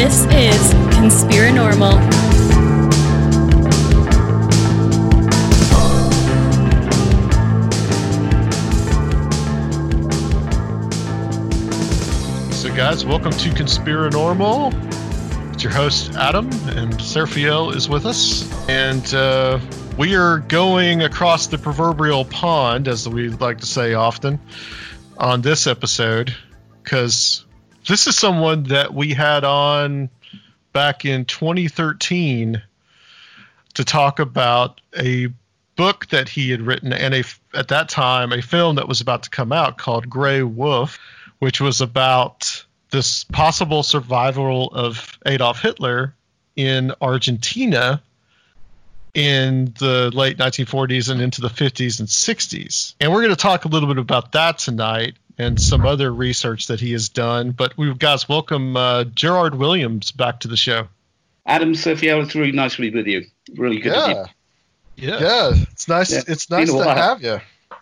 This is Conspirinormal. So, guys, welcome to Conspirinormal. It's your host, Adam, and Seraphiel is with us. And uh, we are going across the proverbial pond, as we like to say often, on this episode, because this is someone that we had on back in 2013 to talk about a book that he had written and a at that time a film that was about to come out called Grey Wolf, which was about this possible survival of Adolf Hitler in Argentina in the late 1940s and into the 50s and 60s. And we're going to talk a little bit about that tonight and some other research that he has done. But we've guys welcome uh, Gerrard Williams back to the show. Adam, Sophia, it's really nice to be with you. Really good yeah. to be. Yeah. Yeah, it's nice. Yeah, It's nice to have you.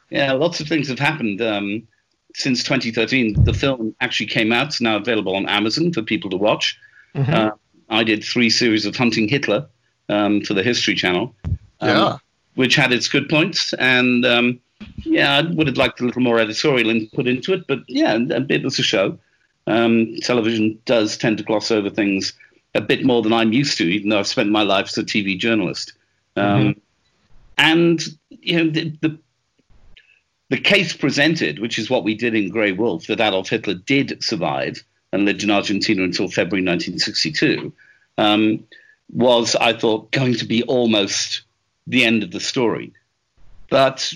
Yeah, lots of things have happened um, since 2013. The film actually came out. It's now available on Amazon for people to watch. Mhm. Uh, I did three series of Hunting Hitler um, for the History Channel, um, Yeah. which had its good points. And um, yeah, I would have liked a little more editorial input into it, but yeah, it was a show. Um, television does tend to gloss over things a bit more than I'm used to, even though I've spent my life as a TV journalist. Um, And you know the, the the case presented, which is what we did in Grey Wolf, that Adolf Hitler did survive and lived in Argentina until February 1962, um, was, I thought, going to be almost the end of the story. But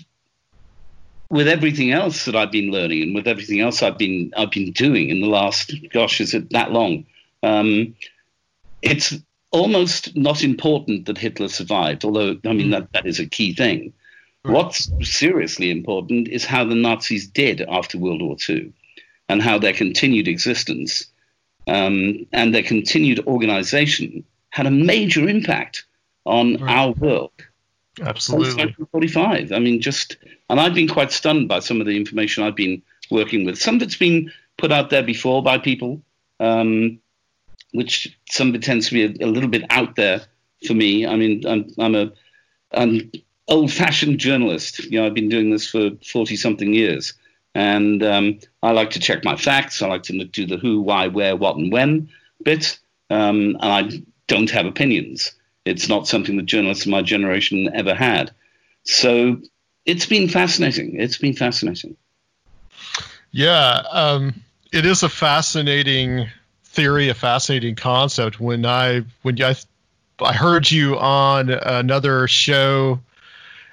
with everything else that I've been learning and with everything else I've been I've been doing in the last, gosh, is it that long? Um, it's almost not important that Hitler survived, although I mean that, that is a key thing. What's seriously important is how the Nazis did after World War II and how their continued existence um, and their continued organization had a major impact on Right. our world. Absolutely. 45. I mean, just, and I've been quite stunned by some of the information I've been working with. Some it's been put out there before by people, um, which some of it tends to be a, a little bit out there for me. I mean, I'm, I'm a an old-fashioned journalist. You know, I've been doing this for 40-something years, and um, I like to check my facts. I like to do the who, why, where, what, and when bit, um, and I don't have opinions. It's not something that journalists of my generation ever had. So it's been fascinating. It's been fascinating. Yeah, um, it is a fascinating theory, a fascinating concept. When I when I I heard you on another show,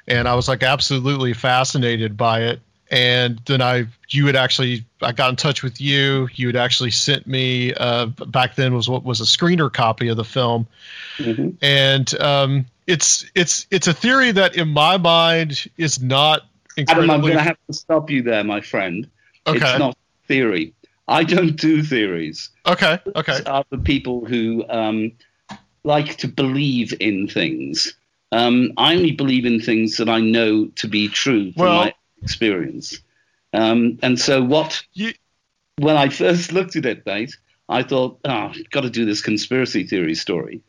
and I was like absolutely fascinated by it. And then I you had actually I got in touch with you. You had actually sent me uh, back then was what was a screener copy of the film, Mhm. and um, it's it's it's a theory that in my mind is not Adam, I'm going to have to stop you there, my friend. okay. It's not theory. I don't do theories. okay, okay, These are the people who um, like to believe in things. Um, I only believe in things that I know to be true Well- my experience. Um, and so, what You- when I first looked at it, mate, I thought, oh, I've got to do this conspiracy theory story.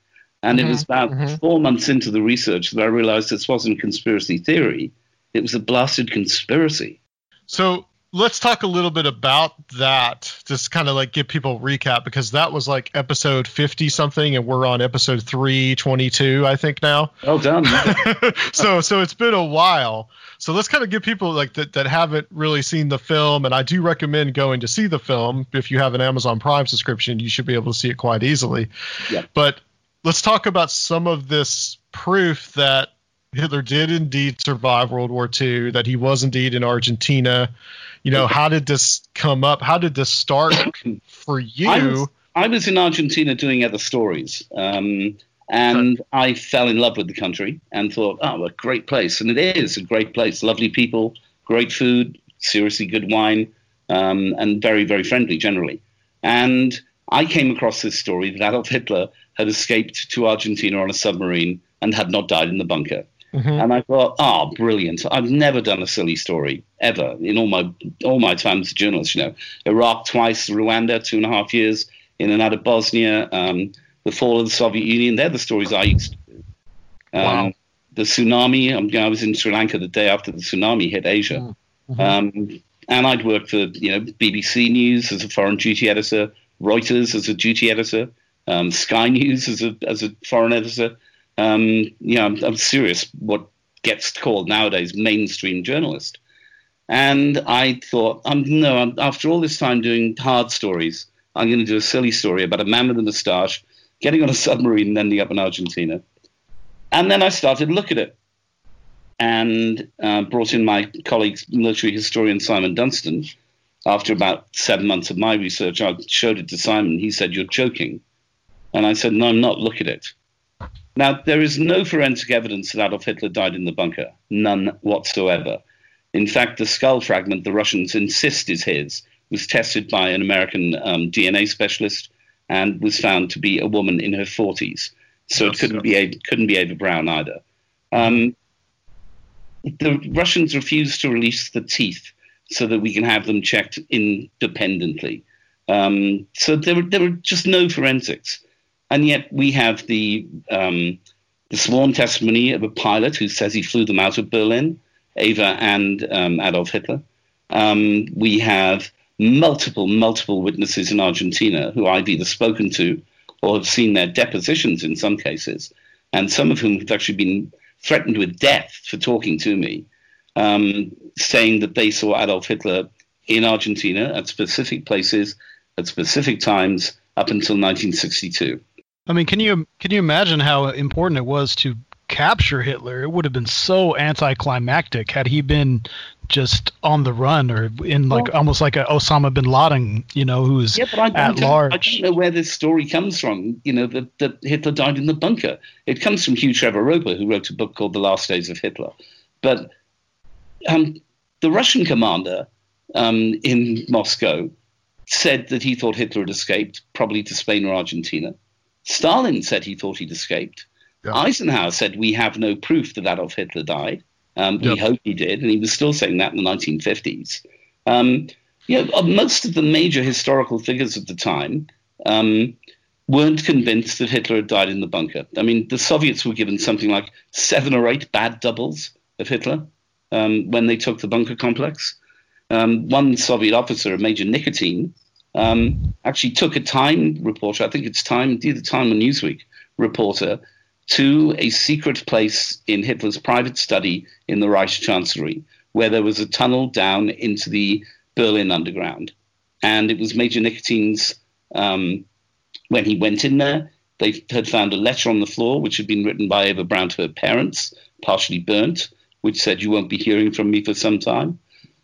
And it was about mhm. four months into the research that I realized this wasn't conspiracy theory; it was a blasted conspiracy. So let's talk a little bit about that. Just kind of like give people a recap because that was like episode 50 something and we're on episode 322 I think now. Well done. so so it's been a while. So let's kind of give people like that that haven't really seen the film and I do recommend going to see the film. If you have an Amazon Prime subscription, you should be able to see it quite easily. Yeah. But let's talk about some of this proof that Hitler did indeed survive World War II, that he was indeed in Argentina. You know, how did this come up? How did this start for you? I was, I was in Argentina doing other stories, um, and I fell in love with the country and thought, oh, a great place. And it is a great place. Lovely people, great food, seriously good wine, um, and very, very friendly generally. And I came across this story that Adolf Hitler had escaped to Argentina on a submarine and had not died in the bunker. Mhm. And I thought, oh, brilliant! I've never done a silly story ever in all my all my time as a journalist. You know, Iraq twice, Rwanda two and a half years, in and out of Bosnia, um, the fall of the Soviet Union. They're the stories I used to do. Um, wow. The tsunami. Um, I was in Sri Lanka the day after the tsunami hit Asia. Mm-hmm. Um, and I'd worked for you know BBC News as a foreign duty editor, Reuters as a duty editor, um, Sky News as a as a foreign editor. Um, you know, I'm, I'm, serious. What gets called nowadays mainstream journalist. And I thought, um, no, after all this time doing hard stories, I'm going to do a silly story about a man with a moustache getting on a submarine and ending up in Argentina. And then I started look at it and uh, brought in my colleague, military historian Simon Dunstan. After about seven months of my research, I showed it to Simon. He said, You're joking. And I said, No, I'm not. Look at it. Now, there is no forensic evidence that Adolf Hitler died in the bunker, none whatsoever. In fact, the skull fragment the Russians insist is his was tested by an American um, DNA specialist and was found to be a woman in her 40s. So it couldn't be Ava, couldn't be Eva Braun either. Um, the Russians refused to release the teeth so that we can have them checked independently. Um, so there were, there were just no forensics. And yet we have the, um, the sworn testimony of a pilot who says he flew them out of Berlin, Eva and um, Adolf Hitler. Um, we have multiple, multiple witnesses in Argentina who I've either spoken to or have seen their depositions in some cases, and some of whom have actually been threatened with death for talking to me, um, saying that they saw Adolf Hitler in Argentina at specific places at specific times up until 1962. I mean, can you can you imagine how important it was to capture Hitler? It would have been so anticlimactic had he been just on the run or in like well, almost like a Osama bin Laden, you know, who's yeah, but I, at I large. I don't know where this story comes from. You know that, that Hitler died in the bunker. It comes from Hugh Trevor Roper, who wrote a book called The Last Days of Hitler. But um, the Russian commander um, in Moscow said that he thought Hitler had escaped, probably to Spain or Argentina. Stalin said he thought he'd escaped. Yeah. Eisenhower said we have no proof that Adolf Hitler died. Um, yep. We hope he did, and he was still saying that in the 1950s. Um, you know, uh, most of the major historical figures of the time um, weren't convinced that Hitler had died in the bunker. I mean, the Soviets were given something like seven or eight bad doubles of Hitler um, when they took the bunker complex. Um, one Soviet officer, Major Nikitin, um, actually took a Time reporter, I think it's Time, either Time or Newsweek reporter, to a secret place in Hitler's private study in the Reich Chancellery, where there was a tunnel down into the Berlin underground. And it was Major Nikitin's, um, when he went in there, they had found a letter on the floor which had been written by Eva Braun to her parents, partially burnt, which said, You won't be hearing from me for some time.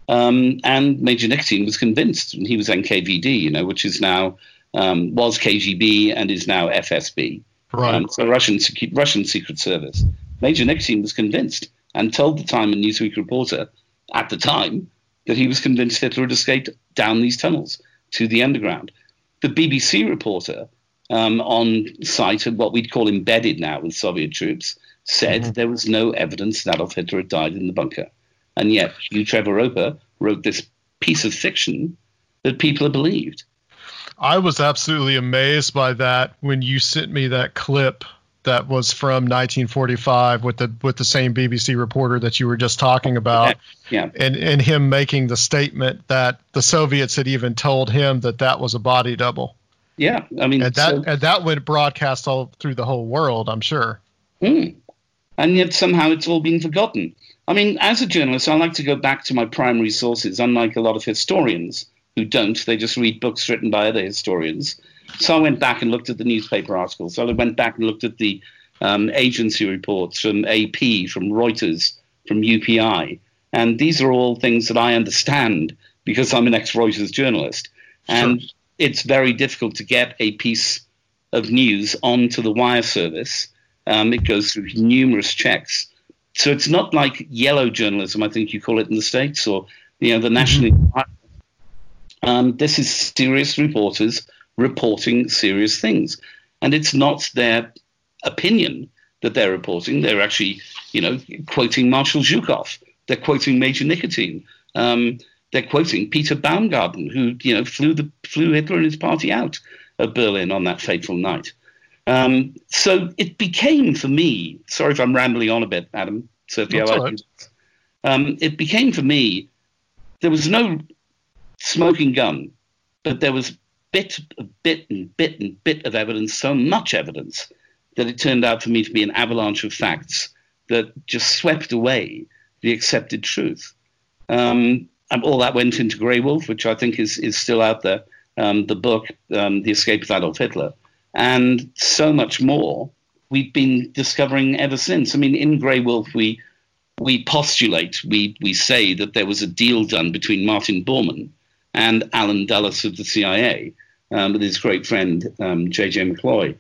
Um, and Major Nikitin was convinced, and he was NKVD, you know, which is now, um, was KGB and is now FSB. Right. Um, so Russian Russian Secret Service. Major Nikitin was convinced and told the Time and Newsweek reporter at the time that he was convinced Hitler had escaped down these tunnels to the underground. The BBC reporter um, on site, of what we'd call embedded now with Soviet troops, said mm-hmm. there was no evidence that Adolf Hitler had died in the bunker. And yet, you, Trevor Roper wrote this piece of fiction that people have believed. I was absolutely amazed by that when you sent me that clip that was from 1945 with the with the same BBC reporter that you were just talking about, yeah. and and him making the statement that the Soviets had even told him that that was a body double. Yeah, I mean, and that so, and that went broadcast all through the whole world, I'm sure. Mm. And yet somehow it's all been forgotten. I mean, as a journalist, I like to go back to my primary sources, unlike a lot of historians who don't. They just read books written by other historians. So I went back and looked at the newspaper articles. So I went back and looked at the um, agency reports from AP, from Reuters, from UPI. And these are all things that I understand because I'm an ex Reuters journalist. And sure. it's very difficult to get a piece of news onto the wire service. Um, it goes through numerous checks. So it's not like yellow journalism, I think you call it in the States, or you know, the national mm-hmm. Um, this is serious reporters reporting serious things. And it's not their opinion that they're reporting. They're actually, you know, quoting Marshal Zhukov. They're quoting Major Nikitin. Um, they're quoting Peter Baumgarten, who, you know, flew, the, flew Hitler and his party out. of Berlin on that fateful night. Um, so it became for me, sorry if I'm rambling on a bit, Adam, Sophia. Right. Um, it became for me, there was no smoking gun, but there was bit, bit, and bit, and bit of evidence, so much evidence, that it turned out for me to be an avalanche of facts that just swept away the accepted truth. Um, and all that went into Grey Wolf, which I think is, is still out there, um, the book, um, The Escape of Adolf Hitler, and so much more we've been discovering ever since. I mean, in Grey Wolf, we we postulate, we, we say that there was a deal done between Martin Bormann and Allen Dulles of the CIA, um, with his great friend um, J.J. McCloy,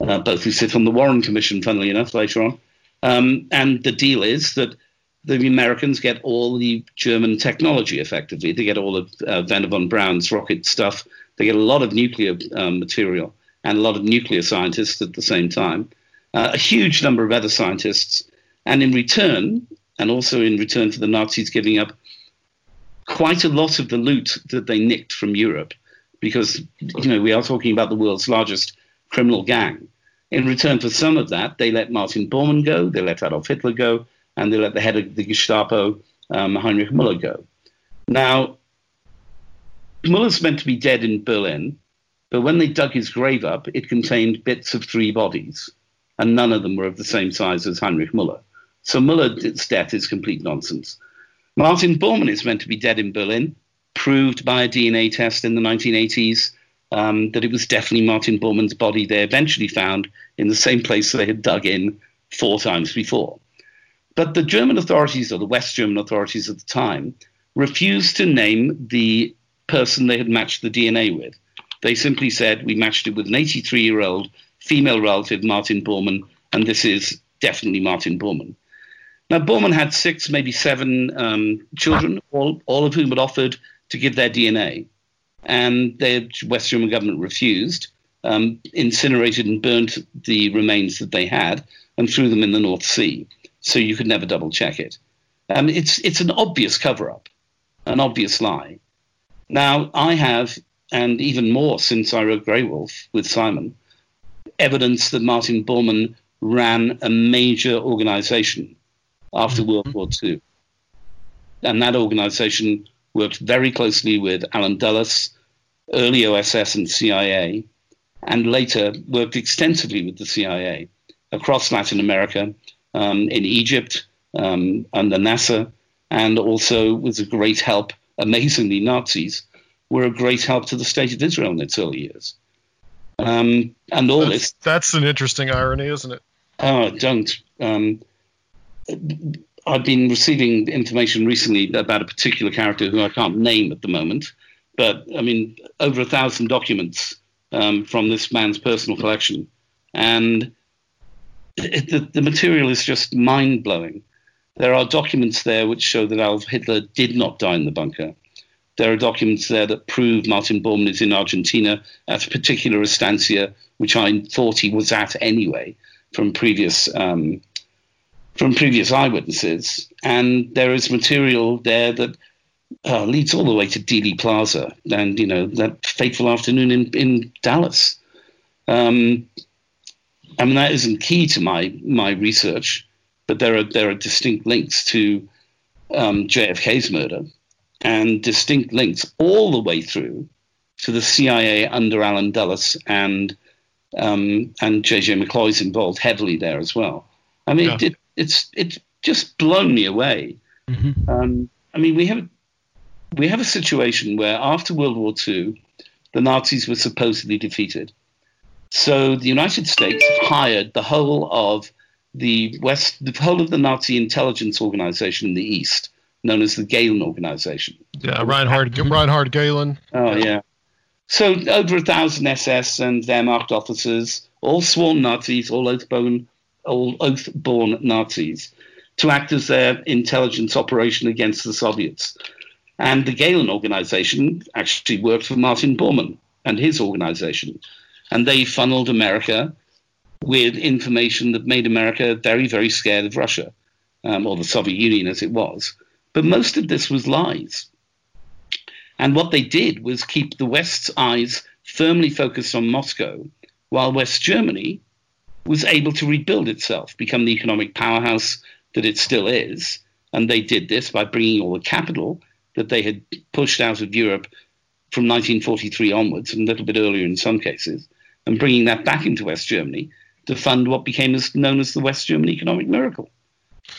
uh, both who sit on the Warren Commission, funnily enough, later on. Um, and the deal is that the Americans get all the German technology effectively. They get all of uh, Wernher von Braun's rocket stuff. They get a lot of nuclear um, material and a lot of nuclear scientists at the same time, uh, a huge number of other scientists. And in return, and also in return for the Nazis giving up quite a lot of the loot that they nicked from Europe, because you know we are talking about the world's largest criminal gang. In return for some of that, they let Martin Bormann go, they let Adolf Hitler go, and they let the head of the Gestapo, um, Heinrich Müller, go. Now, Müller's meant to be dead in Berlin, but when they dug his grave up, it contained bits of three bodies, and none of them were of the same size as Heinrich Müller. So Müller's death is complete nonsense. Martin Bormann is meant to be dead in Berlin, proved by a DNA test in the 1980s um, that it was definitely Martin Bormann's body they eventually found in the same place they had dug in four times before. But the German authorities, or the West German authorities at the time, refused to name the person they had matched the DNA with. They simply said, We matched it with an 83 year old female relative, Martin Bormann, and this is definitely Martin Bormann. Now, Bormann had six, maybe seven um, children, all, all of whom had offered to give their DNA. And the West German government refused, um, incinerated and burnt the remains that they had, and threw them in the North Sea so you could never double check it. Um, it's it's an obvious cover up, an obvious lie. Now I have, and even more since I wrote Grey Wolf with Simon, evidence that Martin Bormann ran a major organization after mm-hmm. World War II, and that organization worked very closely with Allen Dulles, early OSS and CIA, and later worked extensively with the CIA across Latin America um, in Egypt um, under Nasser, and also was a great help. Amazingly, Nazis were a great help to the state of Israel in its early years. Um, and all that's, this. That's an interesting irony, isn't it? Oh, don't. Um, I've been receiving information recently about a particular character who I can't name at the moment, but I mean, over a thousand documents um, from this man's personal collection. And it, the, the material is just mind blowing. There are documents there which show that Adolf Hitler did not die in the bunker. There are documents there that prove Martin Bormann is in Argentina at a particular estancia, which I thought he was at anyway from previous um, from previous eyewitnesses. And there is material there that uh, leads all the way to Dealey Plaza and you know that fateful afternoon in in Dallas. Um, I mean, that isn't key to my my research, but there are there are distinct links to um, JFK's murder, and distinct links all the way through to the CIA under Allen Dulles and um, and JJ McCloy's involved heavily there as well. I mean, yeah. it, it's it's just blown me away. Mm-hmm. Um, I mean, we have we have a situation where after World War II, the Nazis were supposedly defeated. So the United States hired the whole of the West, the whole of the Nazi intelligence organization in the East, known as the Gehlen organization. Yeah, Reinhard Reinhard Gehlen. Oh yeah. So over a thousand SS and Wehrmacht officers, all sworn Nazis, all oath-born, all oath-born Nazis, to act as their intelligence operation against the Soviets. And the Gehlen organization actually worked for Martin Bormann and his organization and they funneled America with information that made America very, very scared of Russia, um, or the Soviet Union as it was. But most of this was lies. And what they did was keep the West's eyes firmly focused on Moscow, while West Germany was able to rebuild itself, become the economic powerhouse that it still is. And they did this by bringing all the capital that they had pushed out of Europe from 1943 onwards, and a little bit earlier in some cases, and bringing that back into West Germany to fund what became as, known as the West German economic miracle.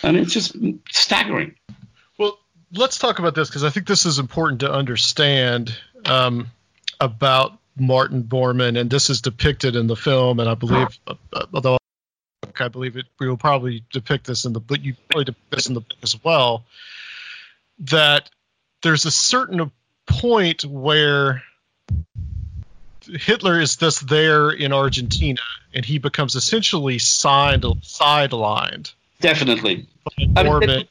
I mean, it's just staggering. Let's talk about this because I think this is important to understand um, about Martin Bormann, and this is depicted in the film, and I believe, uh, although I believe it, we will probably depict this in the, but you probably depict this in the book as well, that there's a certain point where Hitler is just there in Argentina, and he becomes essentially signed, sidelined. Definitely. Bormann,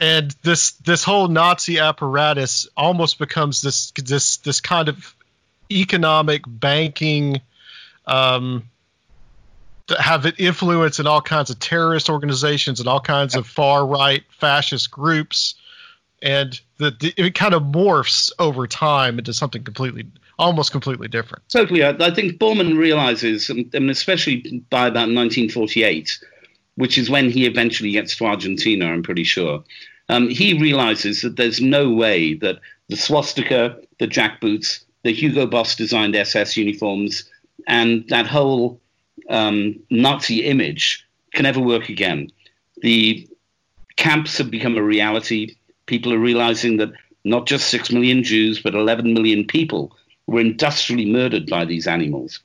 and this this whole Nazi apparatus almost becomes this this this kind of economic banking um, have an influence in all kinds of terrorist organizations and all kinds of far right fascist groups. And the, the, it kind of morphs over time into something completely almost completely different. Totally. I, I think bormann realizes and, and especially by about 1948 which is when he eventually gets to argentina i'm pretty sure um, he realizes that there's no way that the swastika the jackboots the Hugo Boss designed SS uniforms, and that whole um, Nazi image can ever work again. The camps have become a reality. People are realizing that not just 6 million Jews, but 11 million people were industrially murdered by these animals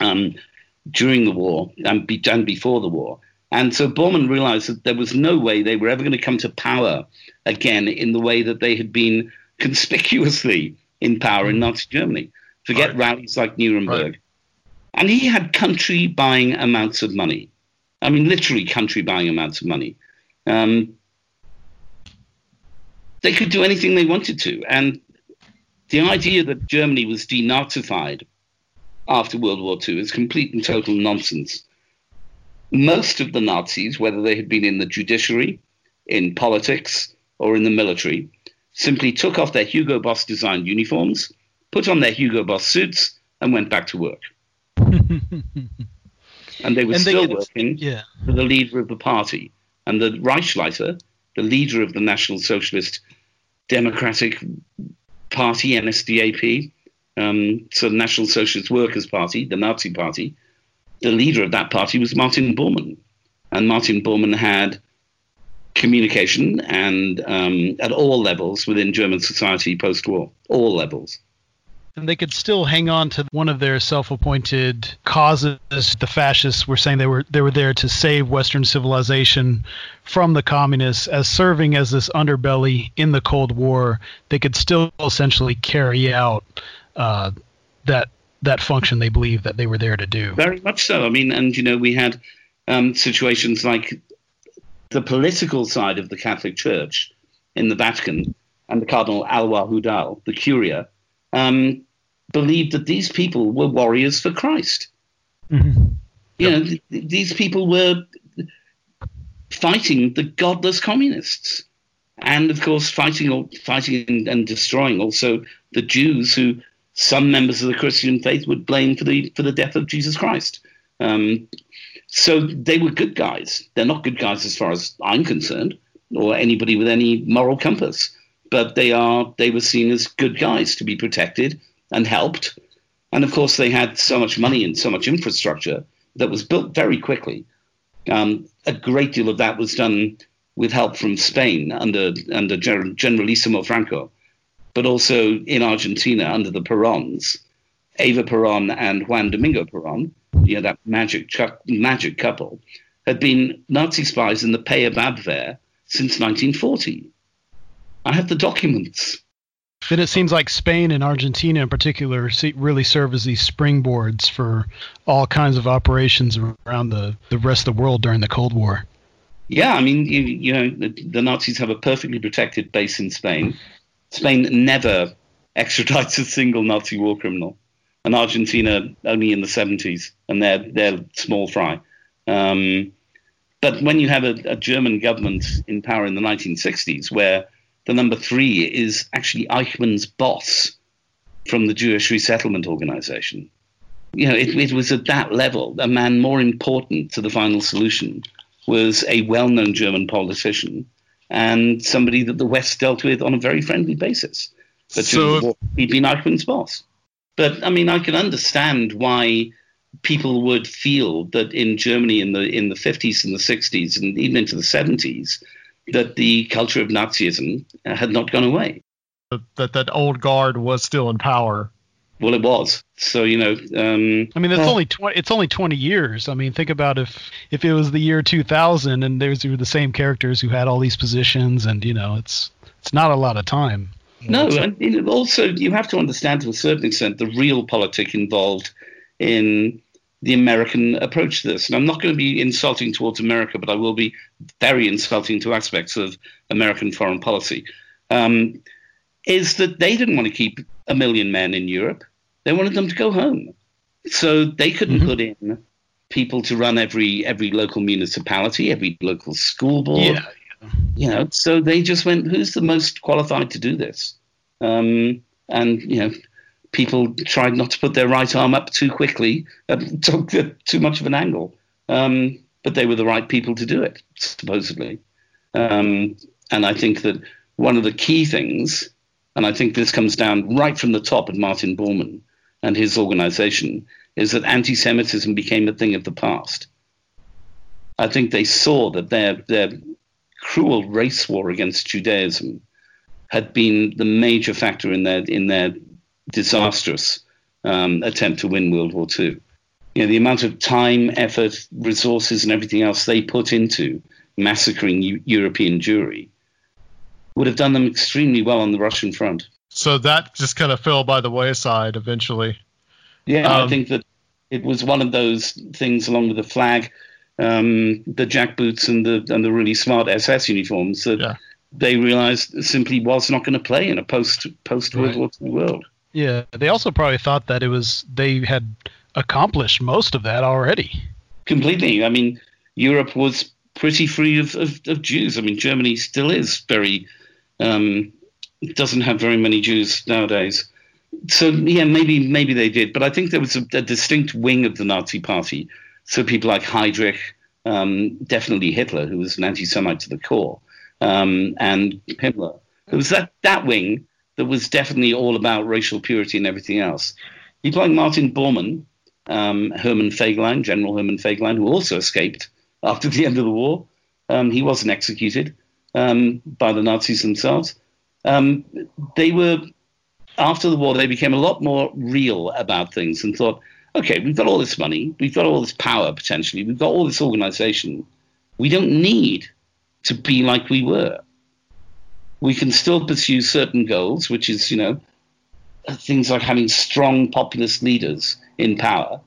um, during the war and, be, and before the war. And so Bormann realized that there was no way they were ever going to come to power again in the way that they had been conspicuously in power in Nazi Germany. Forget right. rallies like Nuremberg. Right. And he had country buying amounts of money. I mean, literally country buying amounts of money. Um, they could do anything they wanted to. And the idea that Germany was denazified after World War II is complete and total nonsense. Most of the Nazis, whether they had been in the judiciary, in politics, or in the military, simply took off their Hugo Boss designed uniforms, put on their Hugo Boss suits, and went back to work. and they were and still they, working yeah. for the leader of the party. And the Reichsleiter, the leader of the National Socialist Democratic Party, NSDAP, um, so the National Socialist Workers' Party, the Nazi Party, the leader of that party was Martin Bormann. And Martin Bormann had communication and um, at all levels within German society post-war, all levels. And they could still hang on to one of their self-appointed causes. The fascists were saying they were they were there to save Western civilization from the communists, as serving as this underbelly in the Cold War. They could still essentially carry out uh, that that function they believe that they were there to do. Very much so. I mean, and you know, we had um, situations like the political side of the Catholic Church in the Vatican and the Cardinal Alois Hudal, the Curia, um, believed that these people were warriors for Christ. Mm-hmm. You know, th- these people were fighting the godless communists, and of course, fighting, fighting and, and destroying also the Jews who some members of the Christian faith would blame for the for the death of Jesus Christ. Um, so they were good guys. They're not good guys as far as I'm concerned, or anybody with any moral compass. But they are. They were seen as good guys to be protected and helped. And of course, they had so much money and so much infrastructure that was built very quickly. Um, a great deal of that was done with help from Spain under under Generalissimo Franco, but also in Argentina under the Perons, Eva Peron and Juan Domingo Peron, you know, that magic magic couple, had been Nazi spies in the pay of Abwehr since 1940. I have the documents. Then it seems like Spain and Argentina in particular really serve as these springboards for all kinds of operations around the, the rest of the world during the Cold War. Yeah, I mean, you, you know, the, the Nazis have a perfectly protected base in Spain. Spain never extradites a single Nazi war criminal and Argentina only in the 70s, and they're they're small fry. Um, but when you have a, a, German government in power in the 1960s, where the number three is actually Eichmann's boss from the Jewish Resettlement Organization. You know, it, it was at that level. A man more important to the final solution was a well known German politician and somebody that the West dealt with on a very friendly basis. But so, he'd been Eichmann's boss. But I mean, I can understand why people would feel that in Germany in the in the 50s and the 60s and even into the 70s that the culture of Nazism uh, had not gone away. That that old guard was still in power. Well, it was. So you know. Um, I mean, it's only twenty. It's only twenty years. I mean, think about if if it was the year two thousand and there's were the same characters who had all these positions, and you know, it's it's not a lot of time. No, and also you have to understand to a certain extent the realpolitik involved in the American approach to this. And I'm not going to be insulting towards America, but I will be very insulting to aspects of American foreign policy. Um, is that they didn't want to keep a million men in Europe; they wanted them to go home. So they couldn't mm-hmm. put in people to run every every local municipality, every local school board. Yeah. You know, so they just went, "Who's the most qualified to do this?" Um, and you know, people tried not to put their right arm up too quickly, uh, took too much of an angle. Um, but they were the right people to do it, supposedly. Um, and I think that one of the key things, and I think this comes down right from the top at Martin Bormann and his organization, is that anti Semitism became a thing of the past. I think they saw that their, their cruel race war against Judaism had been the major factor in their, in their disastrous um, attempt to win World War II. You know, the amount of time, effort, resources, and everything else they put into massacring U- European Jewry would have done them extremely well on the Russian front. So that just kind of fell by the wayside eventually. Yeah, um, I think that it was one of those things, along with the flag, um, the jack boots, and the and the really smart SS uniforms that yeah. they realized simply was not going to play in a post post World right. War II world. Yeah, they also probably thought that it was they had accomplished most of that already. Completely. I mean, Europe was pretty free of, of, of Jews. I mean, Germany still is very um, doesn't have very many Jews nowadays. So yeah, maybe maybe they did, but I think there was a, a distinct wing of the Nazi Party. So people like Heydrich, um, definitely Hitler, who was an anti-Semite to the core, um, and Himmler. It was that that wing that was definitely all about racial purity and everything else. People like Martin Bormann, um, Hermann Fegelein, General Hermann Fegelein, who also escaped after the end of the war. Um, he wasn't executed um, by the Nazis themselves. Um, they were, after the war, they became a lot more real about things and thought, okay, we've got all this money, we've got all this power potentially, we've got all this organization. We don't need to be like we were we can still pursue certain goals, which is, you know, things like having strong populist leaders in power,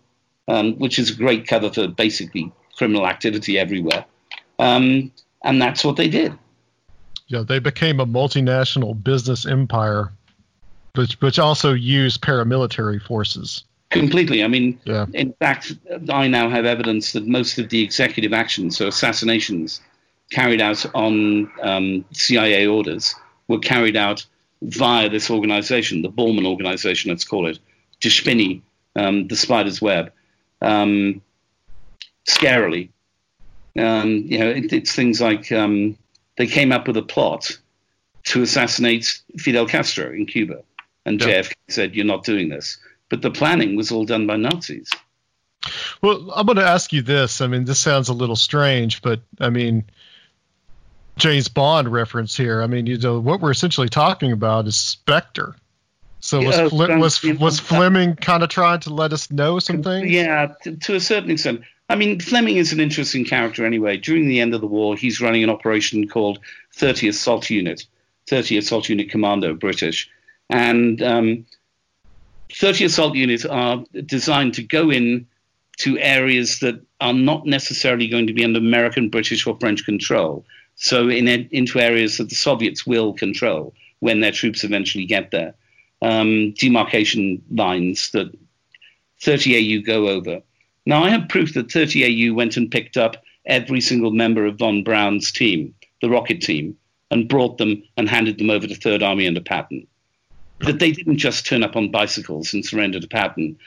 um, which is a great cover for basically criminal activity everywhere. Um, and that's what they did. Yeah, they became a multinational business empire, which, which also used paramilitary forces. Completely. I mean, yeah. in fact, I now have evidence that most of the executive actions, so assassinations, carried out on um, CIA orders were carried out via this organization, the Bormann organization, let's call it, Die Spinne, um, the spider's web. Um, scarily. Um, you know, it, it's things like um, they came up with a plot to assassinate Fidel Castro in Cuba. And yeah. JFK said, You're not doing this. But the planning was all done by Nazis. Well, I'm going to ask you this. I mean, this sounds a little strange, but I mean, James Bond reference here. I mean, you know, what we're essentially talking about is Spectre. So was yeah, um, was um, was uh, Fleming kind of trying to let us know some things? Yeah, to, to, a certain extent. I mean, Fleming is an interesting character anyway. During the end of the war, he's running an operation called 30 Assault Unit, 30 Assault Unit Commando, British, and um, 30 Assault Units are designed to go in to areas that are not necessarily going to be under American, British, or French control so in, into areas that the Soviets will control when their troops eventually get there. Um, demarcation lines that 30AU go over. Now, I have proof that 30AU went and picked up every single member of von Braun's team, the rocket team, and brought them and handed them over to Third Army under Patton. that they didn't just turn up on bicycles and surrender to Patton.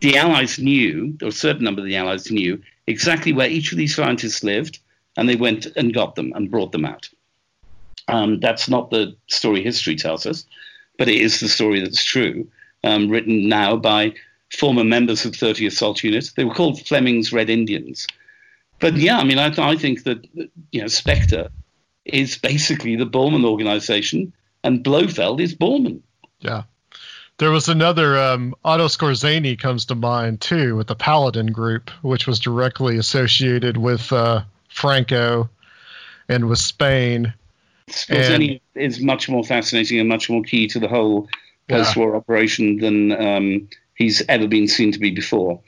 The Allies knew, or a certain number of the Allies knew, exactly where each of these scientists lived, and they went and got them and brought them out. Um, that's not the story history tells us, but it is the story that's true, um, written now by former members of 30th Assault Unit. They were called Fleming's Red Indians. But yeah, I mean, I, I think that you know Spectre is basically the Bormann organization, and Blofeld is Bormann. Yeah. There was another um, Otto Skorzeny comes to mind too with the Paladin group, which was directly associated with uh, Franco and with Spain. Skorzeny is much more fascinating and much more key to the whole post-war yeah. operation than um, he's ever been seen to be before,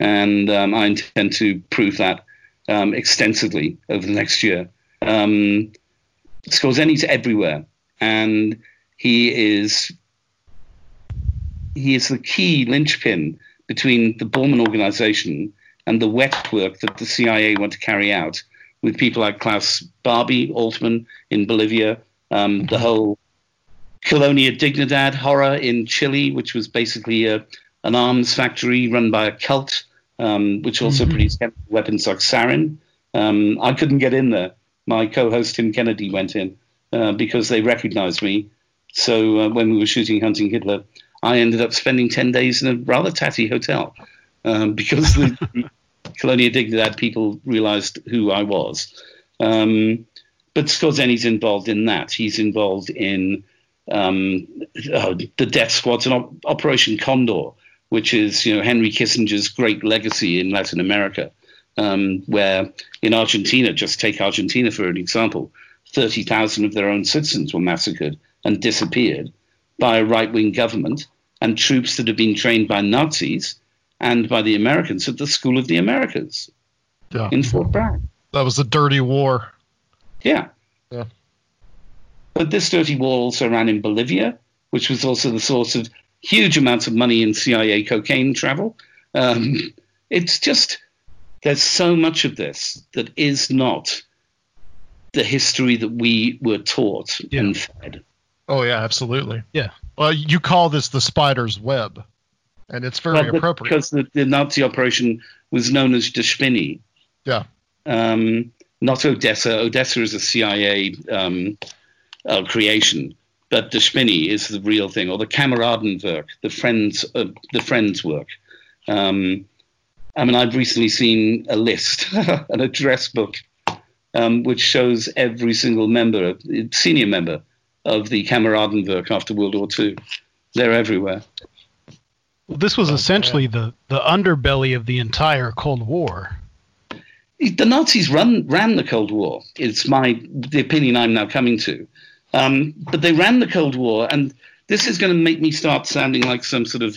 and um, I intend to prove that um, extensively over the next year. Um, everywhere, and he is he is the key linchpin between the Bormann organization and the wet work that the CIA want to carry out with people like Klaus Barbie, Altmann in Bolivia, um, the whole Colonia Dignidad horror in Chile, which was basically a, an arms factory run by a cult, um, which also mm-hmm. produced weapons like sarin. Um, I couldn't get in there. My co-host Tim Kennedy went in uh, because they recognized me. So uh, when we were shooting Hunting Hitler, I ended up spending 10 days in a rather tatty hotel um, because the, Colonia Dignidad people realized who I was. Um, but Skorzeny's involved in that. He's involved in um, uh, the death squads and op- Operation Condor, which is you know Henry Kissinger's great legacy in Latin America, um, where in Argentina, just take Argentina for an example, thirty thousand of their own citizens were massacred and disappeared by a right wing government and troops that had been trained by Nazis and by the Americans at the School of the Americas yeah. in Fort Bragg. That was a dirty war. Yeah. Yeah. But this dirty war also ran in Bolivia, which was also the source of huge amounts of money in CIA cocaine travel. Um, it's just, there's so much of this that is not the history that we were taught yeah. and fed. Oh, yeah, absolutely. Yeah. Well, you call this the spider's web, and it's very well, appropriate. Because the, the, Nazi operation was known as Die Spinne. Yeah. Um, not Odessa. Odessa is a CIA um, uh, creation, but the Spinne is the real thing, or the Kameradenwerk, the friends, uh, the friends work. Um, I mean, I've recently seen a list, an address book, um, which shows every single member, senior member of the Kameradenwerk after World War II. They're everywhere. Well, this was essentially the, the underbelly of the entire Cold War. The Nazis run, ran the Cold War. It's my the opinion I'm now coming to. Um, but they ran the Cold War, and this is going to make me start sounding like some sort of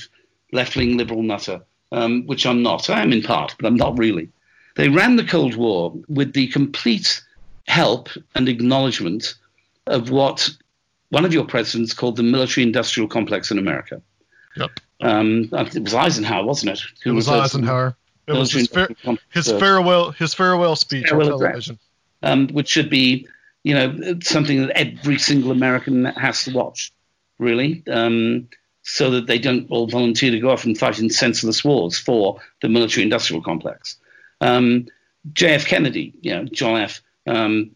left wing liberal nutter, um, which I'm not. I am in part, but I'm not really. They ran the Cold War with the complete help and acknowledgement of what one of your presidents called the military industrial complex in America. Yep. Um, it was Eisenhower, wasn't it? Who it was, was Eisenhower. It was his, far- his farewell his farewell speech farewell on television, um, which should be you know, something that every single American has to watch, really, um, so that they don't all volunteer to go off and fight in senseless wars for the military-industrial complex. Um, J.F. Kennedy, you know, John F. Um,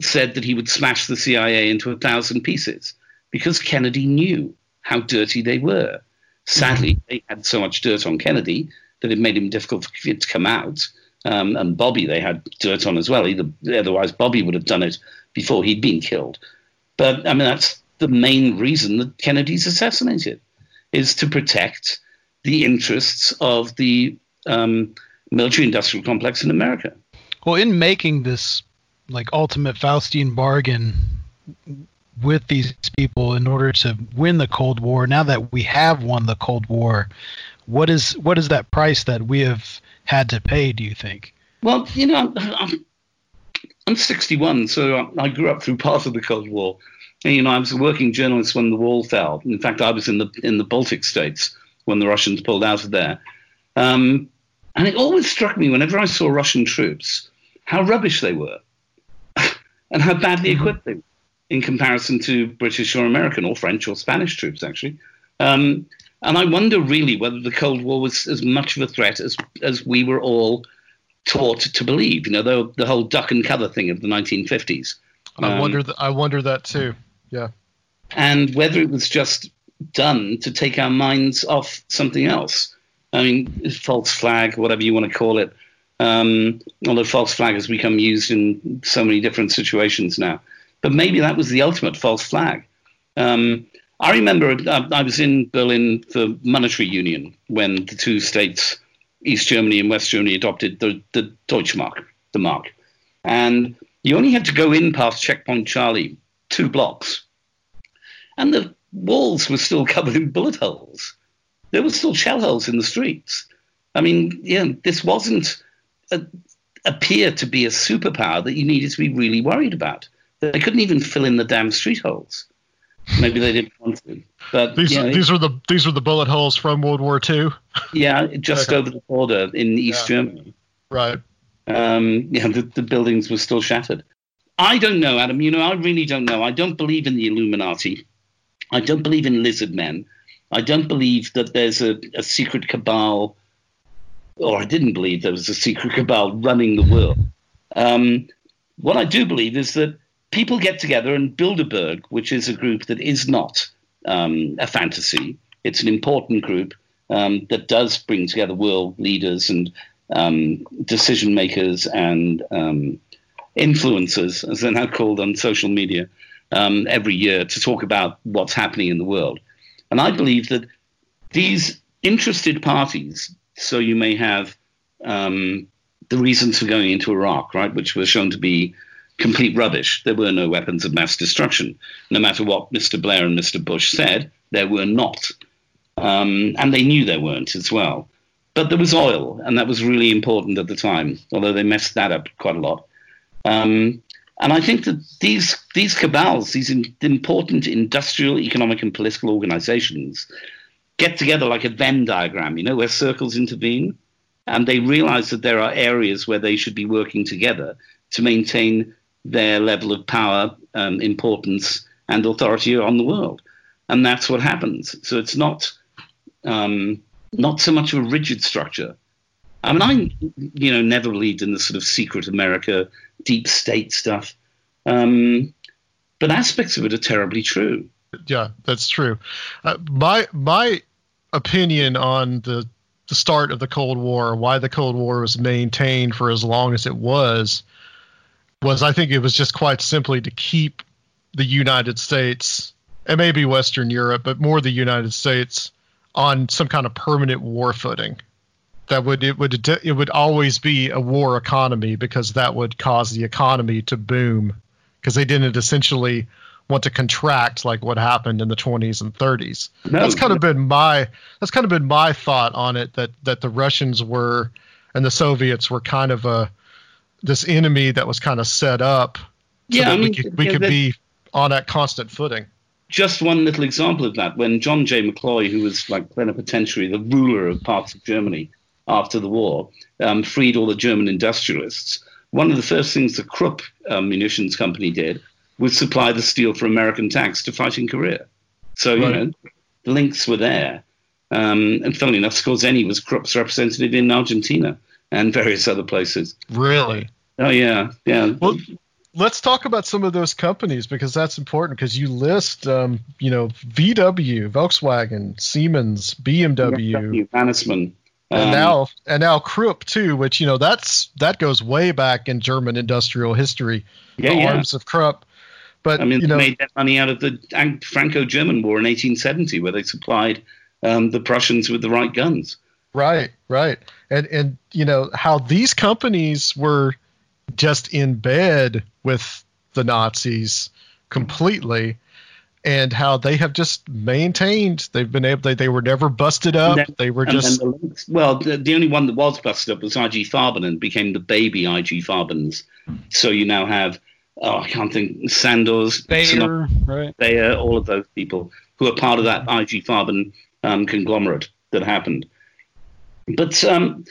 said that he would smash the CIA into a thousand pieces because Kennedy knew how dirty they were. Sadly, they had so much dirt on Kennedy that it made him difficult for it to come out. Um, and Bobby, they had dirt on as well. Either, otherwise, Bobby would have done it before he'd been killed. But I mean, that's the main reason that Kennedy's assassinated, is to protect the interests of the um, military-industrial complex in America. Well, in making this like ultimate Faustian bargain with these people in order to win the Cold War, now that we have won the Cold War, what is what is that price that we have had to pay? Do you think? Well, you know, I'm, I'm 61, so I grew up through part of the Cold War. And, you know, I was a working journalist when the wall fell. In fact, I was in the in the Baltic states when the Russians pulled out of there. Um, and it always struck me whenever I saw Russian troops how rubbish they were and how badly mm-hmm. equipped they were. in comparison to British or American or French or Spanish troops, actually. Um, and I wonder really whether the Cold War was as much of a threat as as we were all taught to believe. You know, the, the whole duck and cover thing of the 1950s. I um, wonder. Th- I wonder that too. Yeah. And whether it was just done to take our minds off something else. I mean, false flag, whatever you want to call it. Um, although false flag has become used in so many different situations now. But maybe that was the ultimate false flag. Um, I remember uh, I was in Berlin for monetary union when the two states, East Germany and West Germany, adopted the, the Deutschmark, the mark. And you only had to go in past Checkpoint Charlie, two blocks. And the walls were still covered in bullet holes. There were still shell holes in the streets. I mean, yeah, this wasn't a, appear to be a superpower that you needed to be really worried about. They couldn't even fill in the damn street holes. Maybe they didn't want to. But these, you know, these were the these were the bullet holes from World War II. Yeah, just okay. over the border in East yeah. Germany. Right. Um, yeah, the, the buildings were still shattered. I don't know, Adam. You know, I really don't know. I don't believe in the Illuminati. I don't believe in lizard men. I don't believe that there's a, a secret cabal, or I didn't believe there was a secret cabal running the world. Um, what I do believe is that people get together and Bilderberg, which is a group that is not um, a fantasy. It's an important group um, that does bring together world leaders and um, decision makers and um, influencers, as they're now called on social media, um, every year to talk about what's happening in the world. And I believe that these interested parties, so you may have um, the reasons for going into Iraq, right, which were shown to be complete rubbish. There were no weapons of mass destruction. No matter what Mr. Blair and Mr. Bush said, there were not. Um, and they knew there weren't as well. But there was oil, and that was really important at the time, although they messed that up quite a lot. Um, and I think that these these cabals, these in, important industrial, economic, and political organizations, get together like a Venn diagram, you know, where circles intervene, and they realize that there are areas where they should be working together to maintain their level of power, um, importance, and authority on the world. And that's what happens. So it's not um, not so much of a rigid structure. I mean, I you know never believed in the sort of secret America, deep state stuff, um, but aspects of it are terribly true. Yeah, that's true. Uh, my my opinion on the the start of the Cold War, why the Cold War was maintained for as long as it was, was I think it was just quite simply to keep the United States and maybe Western Europe, but more the United States on some kind of permanent war footing. That would it would it would always be a war economy because that would cause the economy to boom because they didn't essentially want to contract like what happened in the 20s and 30s. No, that's kind of been my that's kind of been my thought on it that that the Russians were and the Soviets were kind of a this enemy that was kind of set up so yeah, that I mean, we could, we could be on that constant footing. Just one little example of that: when John J. McCloy, who was like plenipotentiary, the ruler of parts of Germany after the war, um, freed all the German industrialists. One of the first things the Krupp um, munitions company did was supply the steel for American tanks to fight in Korea. So right. you know, the links were there. Um, and funnily enough, Skorzeny was Krupp's representative in Argentina and various other places. Really? Oh yeah, yeah. Well, let's talk about some of those companies because that's important because you list, um, you know, VW, Volkswagen, Siemens, BMW, Mannesmann. And um, now, and now Krupp too, which you know that's that goes way back in German industrial history. Yeah, the yeah. arms of Krupp. But I mean, you know, they made that money out of the Franco-German War in 1870, where they supplied um, the Prussians with the right guns. Right, right, and and you know how these companies were just in bed with the Nazis completely, and how they have just maintained. They've been able. They, they were never busted up. Then, they were just the, well. The, the, only one that was busted up was IG Farben and became the baby IG Farbens. So you now have. Oh, I can't think. Sandoz, Bayer, right? Bayer, all of those people who are part of that IG Farben um, conglomerate that happened. But um,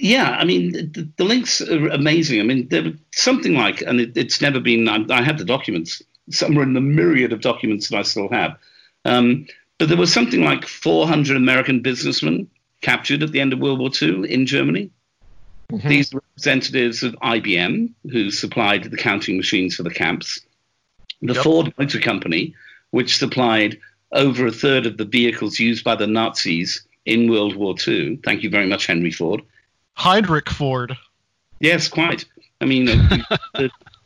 yeah, I mean, the, the, links are amazing. I mean, there was something like, and it, it's never been, I, I have the documents somewhere in the myriad of documents that I still have. Um, but there was something like 400 American businessmen captured at the end of World War II in Germany. Mm-hmm. These representatives of IBM, who supplied the counting machines for the camps, the yep. Ford Motor Company, which supplied over a third of the vehicles used by the Nazis in World War II. Thank you very much, Henry Ford. Heinrich Ford. Yes, quite. I mean,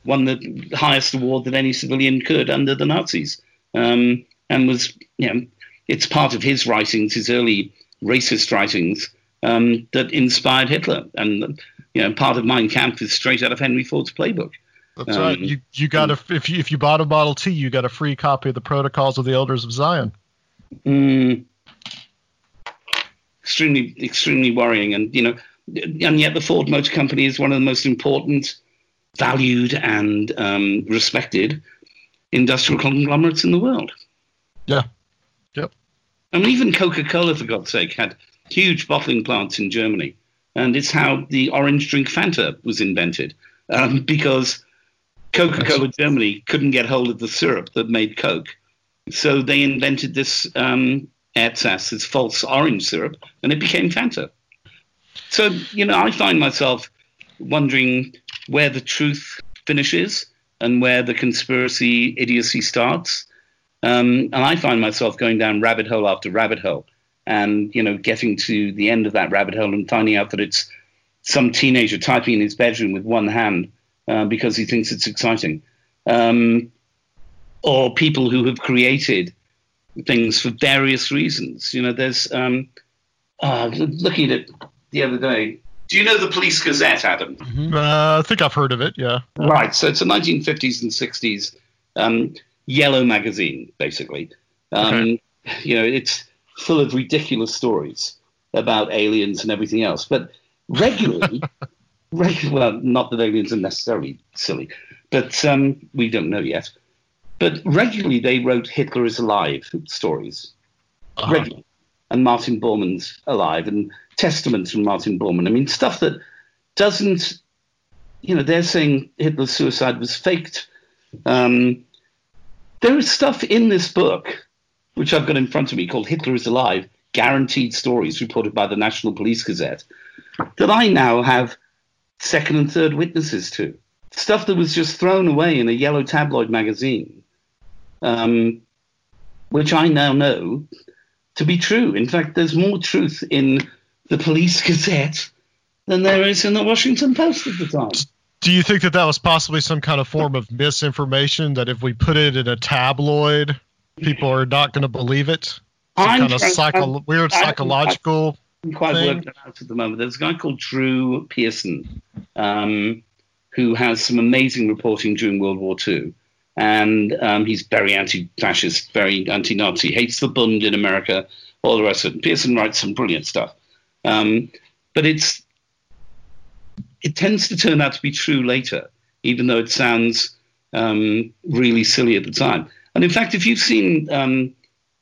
won the highest award that any civilian could under the Nazis, um, and was, you know, it's part of his writings, his early racist writings, um, that inspired Hitler. And you know, part of Mein Kampf is straight out of Henry Ford's playbook. That's um, right. You you got a if you if you bought a Model T, you got a free copy of the Protocols of the Elders of Zion. Mm, extremely extremely worrying, and you know, and yet the Ford Motor Company is one of the most important, valued, and um, respected industrial conglomerates in the world. Yeah. Yep. I mean, even Coca-Cola, for God's sake, had huge bottling plants in Germany, and it's how the orange drink Fanta was invented, um, because Coca-Cola Germany couldn't get hold of the syrup that made Coke, so they invented this um, Ersatz, this false orange syrup, and it became Fanta. So you know, I find myself wondering where the truth finishes and where the conspiracy idiocy starts. Um, and I find myself going down rabbit hole after rabbit hole and you know getting to the end of that rabbit hole and finding out that it's some teenager typing in his bedroom with one hand uh, because he thinks it's exciting, um, or people who have created things for various reasons. You know, there's um, uh, looking at it the other day. Do you know the Police Gazette, Adam? Mm-hmm. Uh, I think I've heard of it. Yeah. Right. So it's a 1950s and 60s um, yellow magazine, basically. Um, okay. You know, it's full of ridiculous stories about aliens and everything else. But regularly, reg- well, not that aliens are necessarily silly, but um, we don't know yet. But regularly, they wrote Hitler is alive stories. Uh-huh. Regularly. And Martin Bormann's alive, and testaments from Martin Bormann. I mean, stuff that doesn't, you know, they're saying Hitler's suicide was faked. Um, there is stuff in this book which I've got in front of me called Hitler is Alive Guaranteed Stories, reported by the National Police Gazette, that I now have second and third witnesses to. Stuff that was just thrown away in a yellow tabloid magazine, um, which I now know to be true. In fact, there's more truth in the Police Gazette than there is in the Washington Post at the time. Do you think that that was possibly some kind of form of misinformation? That if we put it in a tabloid, people are not going to believe it. Some I'm kind of psycho- I'm, weird psychological. I'm quite thing. worked out at the moment. There's a guy called Drew Pearson, um, who has some amazing reporting during World War II. And um, he's very anti-fascist, very anti-Nazi, hates the Bund in America, all the rest of it. Pearson writes some brilliant stuff, um, but it's it tends to turn out to be true later, even though it sounds um, really silly at the time. And in fact, if you've seen um,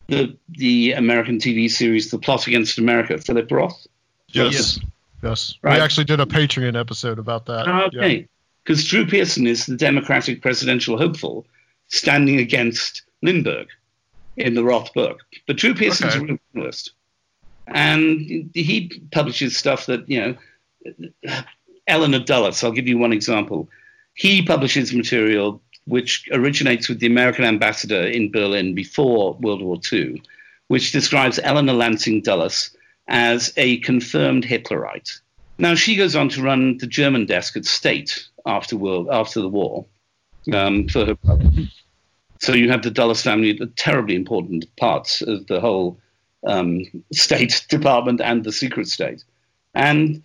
the the American TV series The Plot Against America, Philip Roth. Yes. Yes. Right? We actually did a Patreon episode about that. Ah, okay. Because. Drew Pearson is the Democratic presidential hopeful standing against Lindbergh in the Roth book. But Drew Pearson's okay. a journalist. And he publishes stuff that, you know, Eleanor Dulles, I'll give you one example. He publishes material which originates with the American ambassador in Berlin before World War II, which describes Eleanor Lansing Dulles as a confirmed Hitlerite. Now, she goes on to run the German desk at State after, world, after the war um, for her brother. So you have the Dulles family, the terribly important parts of the whole um, State Department and the secret state. And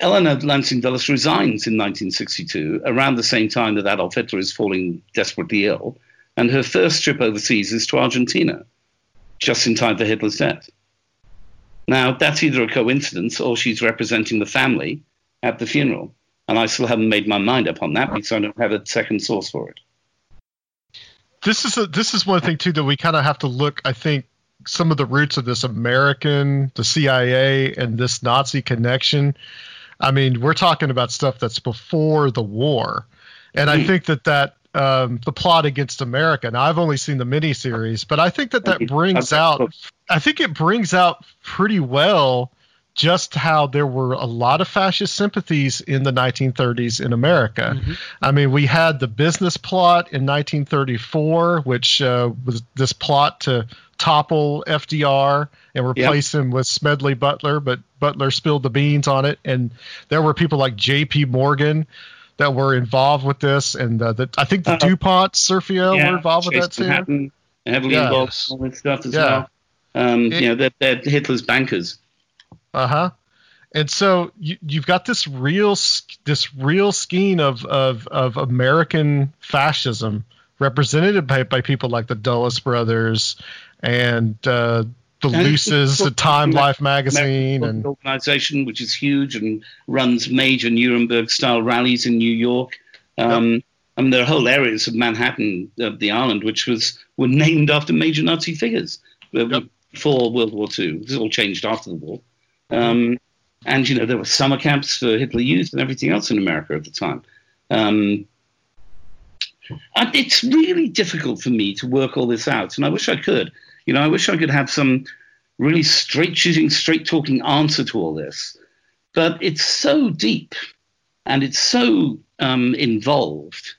Eleanor Lansing Dulles resigns in 1962, around the same time that Adolf Hitler is falling desperately ill, and her first trip overseas is to Argentina, just in time for Hitler's death. Now, that's either a coincidence or she's representing the family at the funeral, and I still haven't made my mind up on that because I don't have a second source for it. This is a, this is one thing too that we kind of have to look. I think some of the roots of this American, the CIA, and this Nazi connection I mean, we're talking about stuff that's before the war, and I hmm. think that that um, the plot against America. Now I've only seen the miniseries, but I think that that brings out. I think it brings out pretty well just how there were a lot of fascist sympathies in the 1930s in America. Mm-hmm. I mean, we had the business plot in 1934, which uh, was this plot to topple FDR and replace yep. him with Smedley Butler, but Butler spilled the beans on it. And there were people like J.P. Morgan that were involved with this, and uh, the, I think the uh, DuPont, Sergio yeah, were involved with that too. Manhattan, heavily yeah. involved in all this stuff as yeah. well. Um, it, you know, they're, they're Hitler's bankers. Uh huh. And so you, you've got this real this real scheme of of, of American fascism represented by, by people like the Dulles brothers and uh, the and Luces, the Time Life magazine, and organization which is huge and runs major Nuremberg style rallies in New York. Um, yep. I mean, there are whole areas of Manhattan, of the island, which was were named after major Nazi figures uh, yep. before World War II. This all changed after the war. Um, and, you know, there were summer camps for Hitler Youth and everything else in America at the time. Um, it's really difficult for me to work all this out, and I wish I could. You know, I wish I could have some really straight shooting, straight talking answer to all this. But it's so deep and it's so um, involved,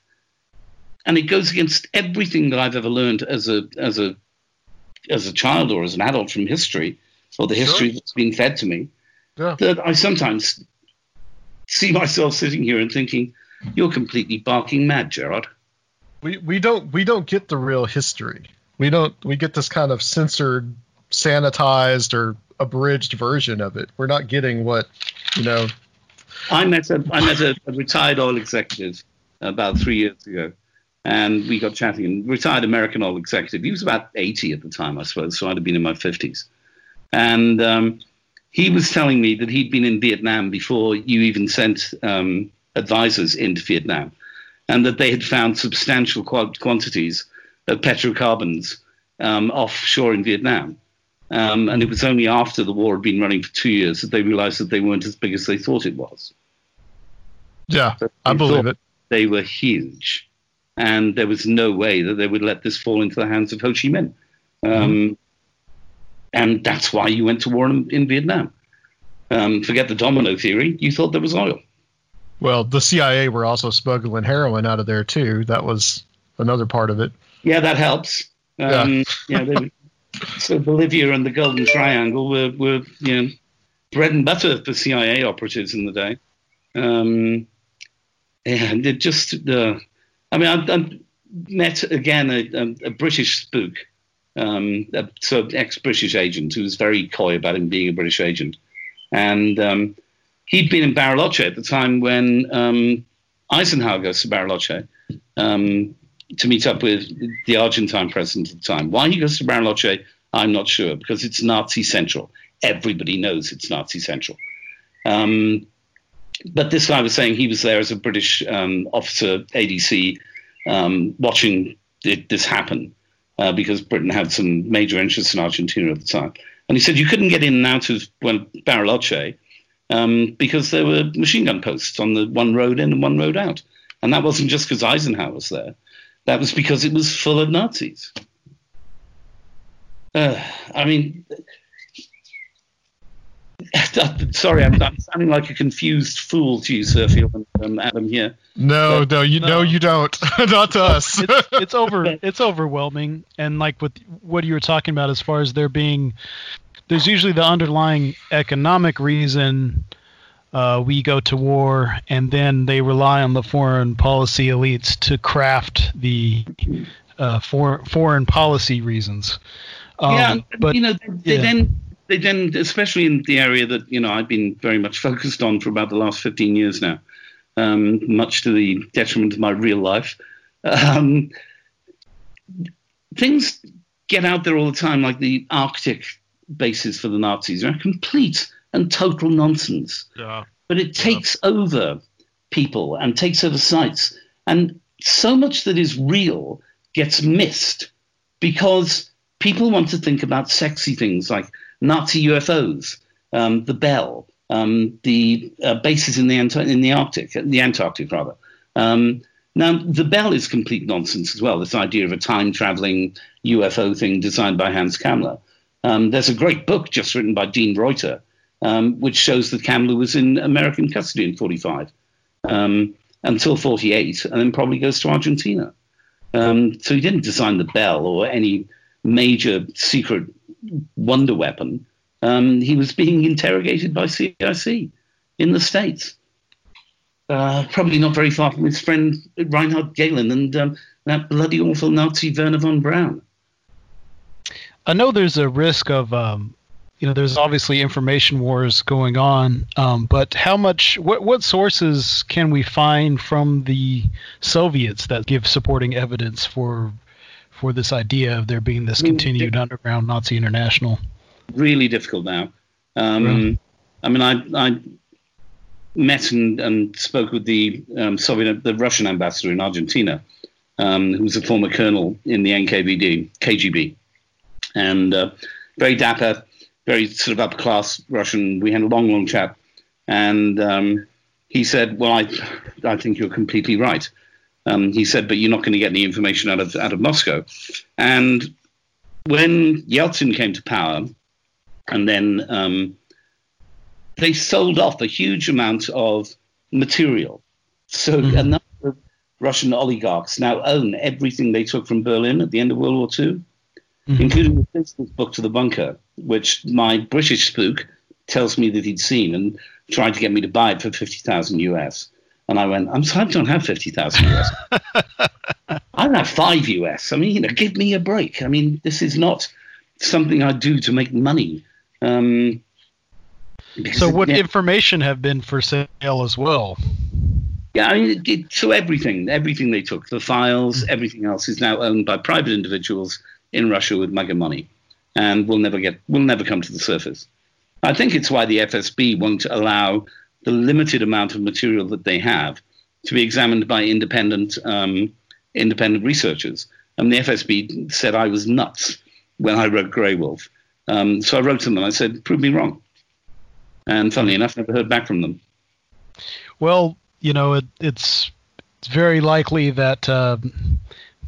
and it goes against everything that I've ever learned as a as a as a child or as an adult from history or the history sure. that's been fed to me, yeah. that I sometimes see myself sitting here and thinking, "You're completely barking mad, Gerrard." We we don't we don't get the real history. We don't we get this kind of censored, sanitized, or abridged version of it. We're not getting what you know. I met a I met a, a retired oil executive about three years ago, and we got chatting. And Retired American oil executive. He was about eighty at the time, I suppose, so I'd have been in my fifties. And um, he was telling me that he'd been in Vietnam before you even sent um, advisors into Vietnam, and that they had found substantial qu- quantities of petrocarbons um, offshore in Vietnam. Um, and it was only after the war had been running for two years that they realized that they weren't as big as they thought it was. Yeah, so I believe it. They were huge. And there was no way that they would let this fall into the hands of Ho Chi Minh. Um, mm-hmm and that's why you went to war in, in Vietnam. Um, forget the domino theory. You thought there was oil. Well, the CIA were also smuggling heroin out of there too. That was another part of it. Yeah, that helps. Um, yeah. yeah so Bolivia and the Golden Triangle were, were you know bread and butter for CIA operatives in the day. Um, and it just, uh, I mean, I, I met again a, a, a British spook um, of ex-British agent who was very coy about him being a British agent, and um, he'd been in Bariloche at the time when um, Eisenhower goes to Bariloche um, to meet up with the Argentine president at the time. Why he goes to Bariloche, I'm not sure because it's Nazi central. Everybody knows it's Nazi central. Um, but this guy was saying he was there as a British um, officer, ADC, watching this happen uh, because Britain had some major interests in Argentina at the time. And he said you couldn't get in and out of well, Bariloche um, because there were machine gun posts on the one road in and one road out. And that wasn't just because Eisenhower was there. That was because it was full of Nazis. Uh, I mean, Sorry, I'm, I'm, sounding like a confused fool to you, Sir Sergio and um, Adam here. No, but, no, you no. know you don't. Not to us. it's, it's over. It's overwhelming, and like with what you were talking about, as far as there being, there's usually the underlying economic reason. Uh, we go to war, and then they rely on the foreign policy elites to craft the uh, for, foreign policy reasons. Um, yeah, but you know, they, yeah. then they then, especially in the area that you know I've been very much focused on for about the last 15 years now, um, much to the detriment of my real life. Um, things get out there all the time, like the Arctic bases for the Nazis are complete and total nonsense. Yeah. But it takes yeah. over people and takes over sites, and so much that is real gets missed because people want to think about sexy things like Nazi UFOs, um, the Bell, um, the uh, bases in the Ant- in the Arctic, the Antarctic rather, um, Now, the bell is complete nonsense as well, this idea of a time traveling UFO thing designed by Hans Kammler. Um, there's a great book just written by Dean Reuter, um, which shows that Kammler was in American custody in 45 um, until 48, and then probably goes to Argentina. Um, so he didn't design the bell or any major secret wonder weapon. Um, he was being interrogated by CIC in the States. Uh, probably not very far from his friend Reinhard Gehlen and um, that bloody awful Nazi Wernher von Braun. I know there's a risk of, um, you know, there's obviously information wars going on, um, but how much, what, what sources can we find from the Soviets that give supporting evidence for for this idea of there being this continued underground Nazi international? Really difficult now. Um? I mean, I, I met and, and spoke with the um, Soviet, the Russian ambassador in Argentina, um, who was a former colonel in the NKVD, KGB, and uh, very dapper, very sort of upper class Russian. We had a long, long chat, and um, he said, "Well, I, I think you're completely right." Um, he said, "But you're not going to get any information out of out of Moscow." And when Yeltsin came to power, and then um, they sold off a huge amount of material. So mm-hmm. a number of Russian oligarchs now own everything they took from Berlin at the end of World War II, mm-hmm. including the business book to the bunker, which my British spook tells me that he'd seen and tried to get me to buy it for 50,000 US. And I went, I'm sorry, I don't have 50,000 US. I have five US. I mean, you know, give me a break. I mean, this is not something I do to make money. Um, so, would yeah. information have been for sale as well? Yeah, I mean, it, so everything, everything they took, the files, mm-hmm. everything else is now owned by private individuals in Russia with mega money, and will never get, will never come to the surface. I think it's why the FSB won't allow the limited amount of material that they have to be examined by independent, um, independent researchers. And the FSB said I was nuts when I wrote Grey Wolf. Um, so I wrote to them and I said, prove me wrong and funnily enough, never heard back from them. Well, you know, it, it's it's very likely that uh,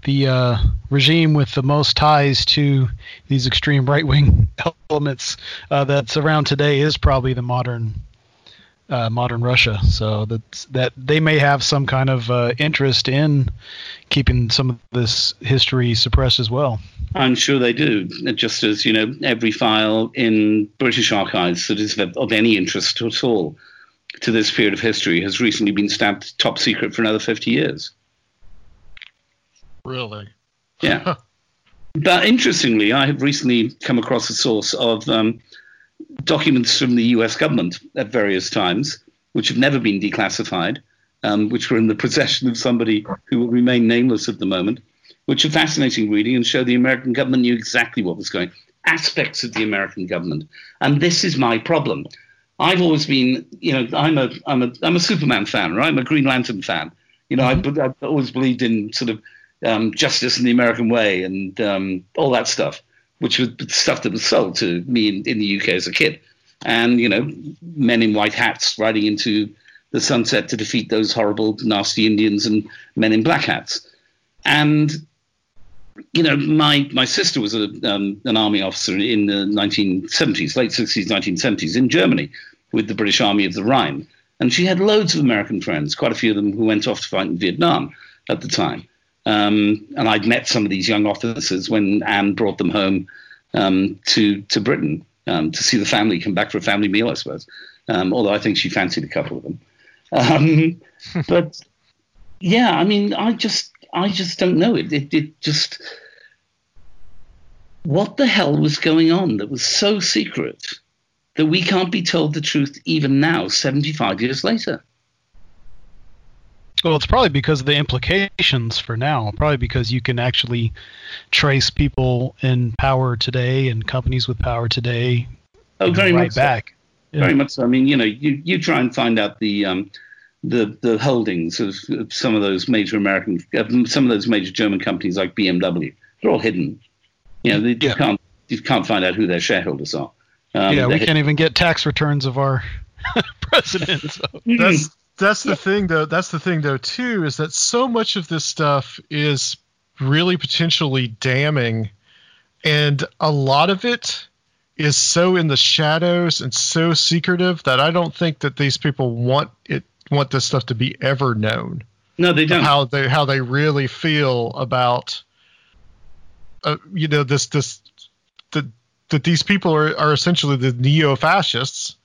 the uh, regime with the most ties to these extreme right wing elements uh, that's around today is probably the modern uh, modern Russia. So that that they may have some kind of uh, interest in keeping some of this history suppressed as well. I'm sure they do. Just as you know, every file in British archives that is of any interest at all to this period of history has recently been stamped top secret for another 50 years. Really? Yeah. but interestingly, I have recently come across a source of um, documents from the US government at various times, which have never been declassified, um, which were in the possession of somebody who will remain nameless at the moment, which are fascinating reading and show the American government knew exactly what was going aspects of the American government. And this is my problem. I've always been, you know, I'm a, I'm a, I'm a Superman fan, right? I'm a Green Lantern fan. You know, mm-hmm. I, I've always believed in sort of um, justice in the American way and um, all that stuff which was stuff that was sold to me in, in the UK as a kid. And, you know, men in white hats riding into the sunset to defeat those horrible, nasty Indians and men in black hats. And, you know, my, my sister was a, um, an army officer in the 1970s, late 60s, 1970s in Germany with the British Army of the Rhine. And she had loads of American friends, quite a few of them who went off to fight in Vietnam at the time. Um, and I'd met some of these young officers when Anne brought them home um, to to Britain um, to see the family, come back for a family meal, I suppose. Um, although I think she fancied a couple of them. Um, but yeah, I mean, I just I just don't know. It, it it just what the hell was going on that was so secret that we can't be told the truth even now, 75 years later. Well, it's probably because of the implications for now. Probably because you can actually trace people in power today and companies with power today. Oh, very right much back. So. Yeah. Very much so. I mean, you know, you, you try and find out the um, the the holdings of, of some of those major American, some of those major German companies like BMW. They're all hidden. You know, they, yeah. you can't you can't find out who their shareholders are. Um, yeah, we can't even get tax returns of our president. So. That's that's the thing though. That's the thing though too is that so much of this stuff is really potentially damning, and a lot of it is so in the shadows and so secretive that I don't think that these people want it want this stuff to be ever known. No, they don't. How they how they really feel about, uh, you know, this this that that these people are are essentially the neo fascists,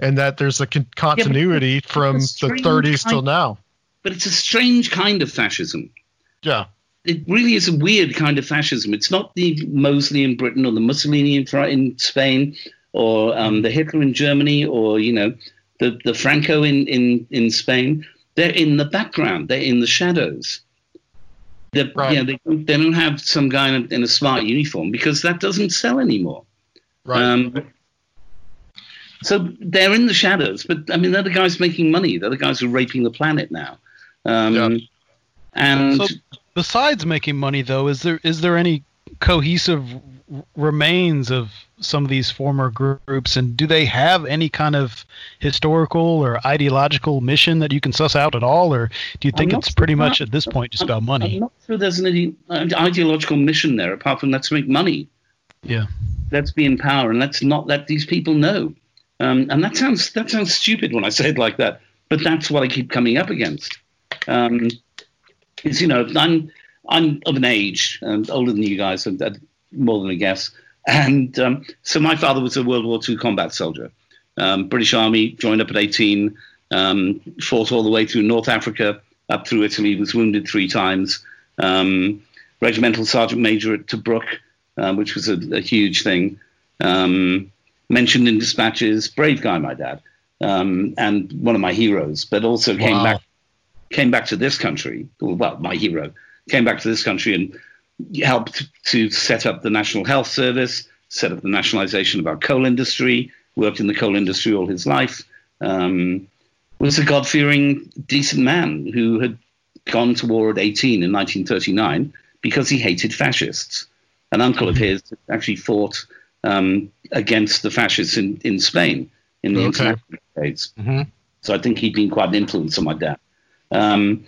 and that there's a con- continuity Yeah, from the strange 30s till now. But it's a strange kind of fascism. Yeah. it really is a weird kind of fascism. It's not the Mosley in Britain or the Mussolini in, in Spain or um, the Hitler in Germany or you know the the Franco in, in, in Spain. They're in the background. They're in the shadows. They're, Right. yeah, they, don't- they don't have some guy in a, in a smart uniform because that doesn't sell anymore. Right. Um, so they're in the shadows, but I mean, they're the guys making money. They're the guys who are raping the planet now. Um, Yeah. And So besides making money, though, is there is there any cohesive remains of some of these former groups, and do they have any kind of historical or ideological mission that you can suss out at all, or do you think it's pretty sure. much at this point just about I'm money? not sure there's any uh, ideological mission there apart from let's make money. Yeah. Let's be in power and let's not let these people know. Um, and that sounds that sounds stupid when I say it like that, but that's what I keep coming up against. Um, is you know I'm I'm of an age and older than you guys, and uh, more than a guess. And um, so my father was a World War II combat soldier, um, British Army, joined up at 18, um, fought all the way through North Africa, up through Italy, was wounded three times. Um, regimental sergeant major at Tobruk, um, which was a, a huge thing. Um, mentioned in dispatches, brave guy, my dad, um, and one of my heroes, but also came Wow. back came back to this country. Well, my hero came back to this country and helped to set up the National Health Service, set up the nationalization of our coal industry, worked in the coal industry all his life, um, was a God fearing, decent man who had gone to war at 18 in 1939 because he hated fascists. An uncle of his actually fought um, against the fascists in, in Spain in the Okay. international days. Mhm. So I think he'd been quite an influence on my dad. Um,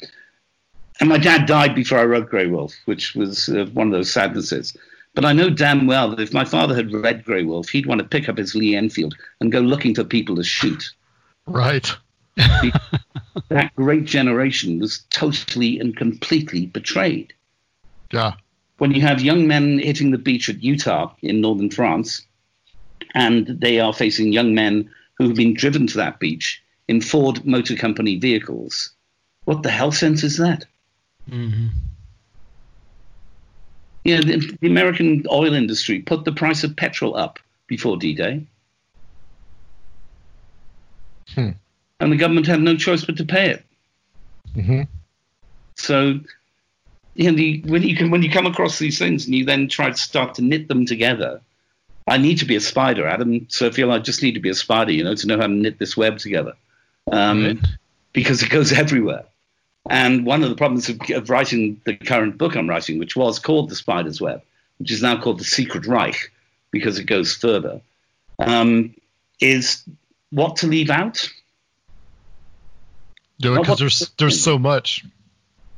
and my dad died before I wrote Grey Wolf, which was uh, one of those sadnesses. But I know damn well that if my father had read Grey Wolf, he'd want to pick up his Lee Enfield and go looking for people to shoot. Right. That great generation was totally and completely betrayed. Yeah. When you have young men hitting the beach at Utah in northern France, and they are facing young men who have been driven to that beach in Ford Motor Company vehicles, what the hell sense is that? hmm You know, the, the American oil industry put the price of petrol up before D-Day. Hmm. And the government had no choice but to pay it. hmm So, you know, the, when you can, when you come across these things and you then try to start to knit them together, I need to be a spider, Adam. So I feel I just need to be a spider, you know, to know how to knit this web together, um, Right. because it goes everywhere. And one of the problems of, of writing the current book I'm writing, which was called The Spider's Web, which is now called The Secret Reich, because it goes further, um, is what to leave out. Yeah, because there's there's so much.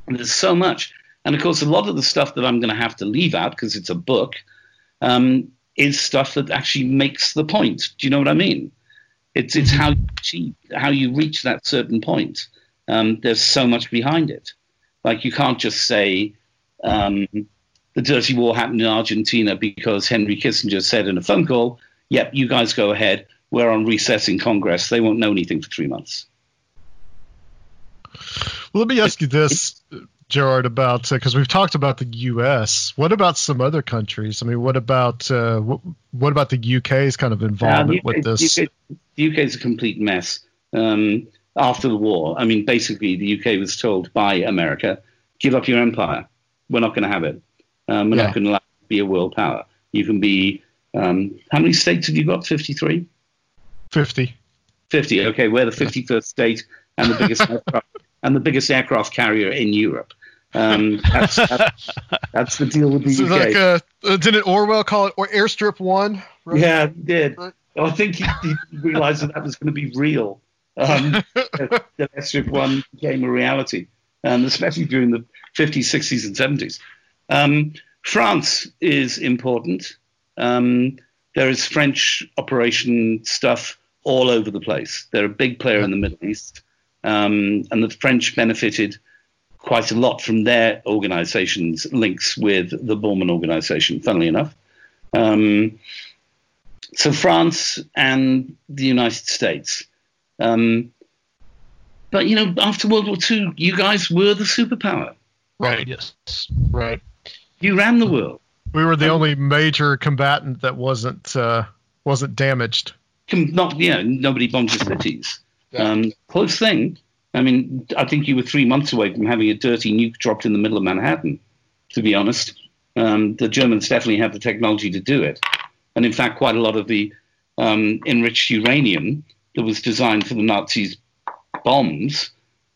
There's so much. And of course, a lot of the stuff that I'm going to have to leave out because it's a book um, is stuff that actually makes the point. Do you know what I mean? It's it's how you achieve, how you reach that certain point. Um, there's so much behind it. Like you can't just say um, the dirty war happened in Argentina because Henry Kissinger said in a phone call, "Yep, you guys go ahead. We're on recess in Congress. They won't know anything for three months." Well, let me ask you this, Gerrard, about because we've talked about the U.S. What about some other countries? I mean, what about uh, what, what about the UK's kind of involvement Uh, with this? UK, the UK is a complete mess. Um, after the war, I mean, basically, the UK was told by America, "Give up your empire. We're not going to have it. Um, we're Yeah. not going to allow you to be a world power. You can be um, how many states have you got? Fifty-three. Fifty. 50. Okay, we're the 51st state and the biggest and the biggest aircraft carrier in Europe. Um, that's, that's, that's the deal with the So UK. like, uh, uh, didn't Orwell call it or Airstrip One? Right? Yeah, he did. Right. I think he, he realized that that was going to be real. um, the Airstrip One became a reality, and especially during the 50s, 60s, and 70s. Um, France is important. Um, there is French operation stuff all over the place. They're a big player in the Middle East, um, and the French benefited quite a lot from their organization's links with the Bormann organization, funnily enough. Um, so France and the United States. Um, but you know, after World War II, you guys were the superpower. Right. Yes. Right. You ran the world. We were the only major combatant that wasn't uh, wasn't damaged. Com- Not, you know, nobody bombed the cities. Um, close thing. I mean, I think you were three months away from having a dirty nuke dropped in the middle of Manhattan. To be honest, um, the Germans definitely had the technology to do it, and in fact, quite a lot of the um, enriched uranium that was designed for the Nazis' bombs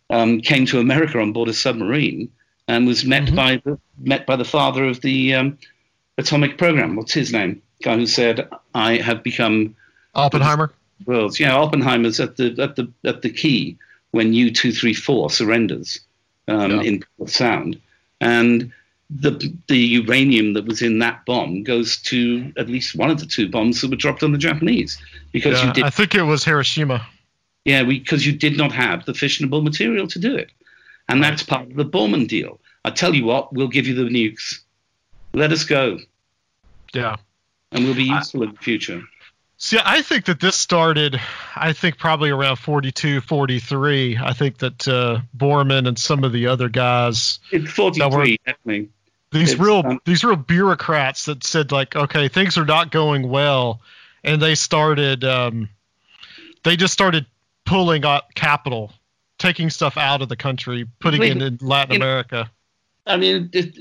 um, came to America on board a submarine and was met by the met by the father of the um, atomic program. What's his name? Guy who said, "I have become Oppenheimer. Worlds." Yeah, Oppenheimer's at the at the at the key when U two three four surrenders um, Yeah. in Sound, and the the uranium that was in that bomb goes to at least one of the two bombs that were dropped on the Japanese because Yeah, you did I think it was Hiroshima. yeah, because you did not have the fissionable material to do it. And that's part of the Bormann deal. I tell you what, we'll give you the nukes. Let us go, Yeah. and we'll be useful in the future. See, I think that this started, I think probably around 42, 43. I think that uh, Bormann and some of the other guys, It's That 43, we're- definitely. these It's, real um, these real bureaucrats that said like, okay, things are not going well, and they started, um, they just started pulling out capital, taking stuff out of the country, putting it in Latin You know- America. I mean, it,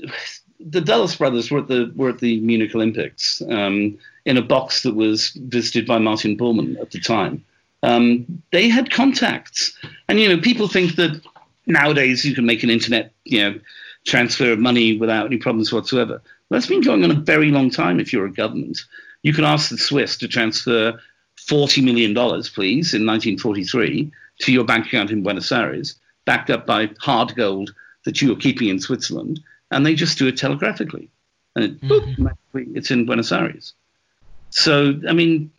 the Dulles brothers were at the were at the Munich Olympics um, in a box that was visited by Martin Bormann at the time. Um, they had contacts, and you know, people think that nowadays you can make an internet, you know, transfer of money without any problems whatsoever. That's been going on a very long time. If you're a government, you can ask the Swiss to transfer forty million dollars, please, in 1943 to your bank account in Buenos Aires, backed up by hard gold that you are keeping in Switzerland, and they just do it telegraphically, and it, boop, magically it's in Buenos Aires. So, I mean,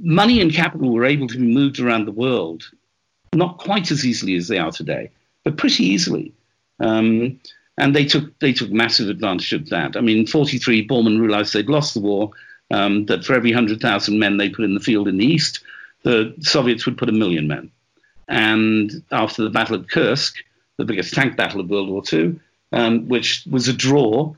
money and capital were able to be moved around the world, not quite as easily as they are today, but pretty easily. Um, and they took they took massive advantage of that. I mean, in '43, Bormann realized they'd lost the war. Um, that for every hundred thousand men they put in the field in the east, the Soviets would put a million men. And after the Battle of Kursk, the biggest tank battle of World War II, um, which was a draw,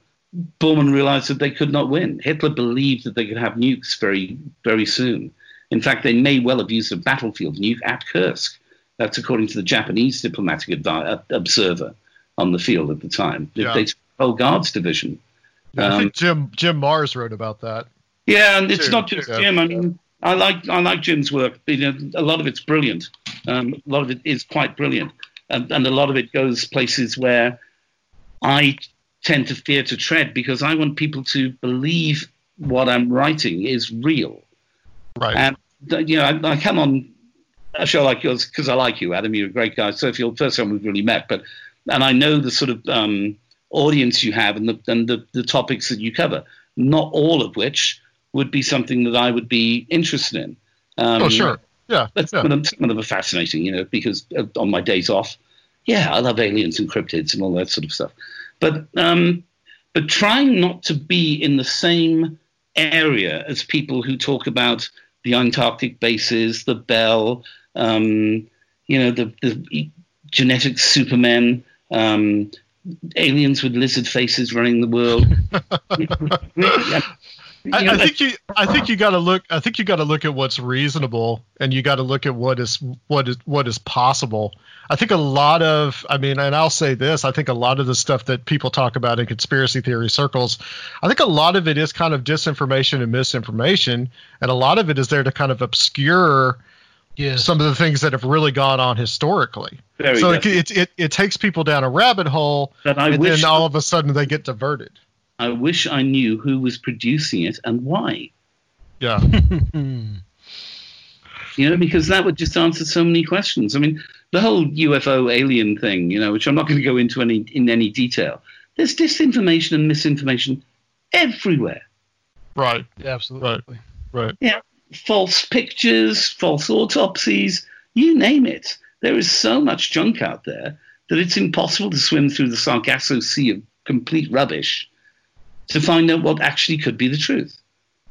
Bormann realized that they could not win. Hitler believed that they could have nukes very, very soon. In fact, they may well have used a battlefield nuke at Kursk. That's according to the Japanese diplomatic advi- uh, observer on the field at the time. Yeah. They took the whole Guards division. I Um, think Jim Jim Marrs wrote about that. yeah, and it's Too, not just yeah. Jim. I mean, I like I like Jim's work. You know, a lot of it's brilliant. Um, a lot of it is quite brilliant, and, and a lot of it goes places where I tend to fear to tread because I want people to believe what I'm writing is real. Right. And you know, I, I come on a show like yours because I like you, Adam. You're a great guy. So if you're the first time we've really met, but and I know the sort of um, audience you have and the and the, the topics that you cover. Not all of which would be something that I would be interested in. Um, oh, sure. Yeah. But yeah. some, of them, some of them are fascinating, you know, because uh, on my days off, yeah, I love aliens and cryptids and all that sort of stuff. But um, but trying not to be in the same area as people who talk about the Antarctic bases, the Bell, um, you know, the, the genetic supermen, um, aliens with lizard faces running the world. I, I think you I think you got to look I think you got to look at what's reasonable and you got to look at what is what is what is possible. I think a lot of I mean and I'll say this I think a lot of the stuff that people talk about in conspiracy theory circles I think a lot of it is kind of disinformation and misinformation and a lot of it is there to kind of obscure Yes. some of the things that have really gone on historically. Very so it, it, it it takes people down a rabbit hole But I and wish then all of a sudden they get diverted. I wish I knew who was producing it and why. Yeah. You know, because that would just answer so many questions. I mean, the whole UFO alien thing, you know, which I'm not going to go into any in any detail. There's disinformation and misinformation everywhere. Right. Yeah, absolutely. Right. Yeah, false pictures, false autopsies, you name it. There is so much junk out there that it's impossible to swim through the Sargasso Sea of complete rubbish to find out what actually could be the truth.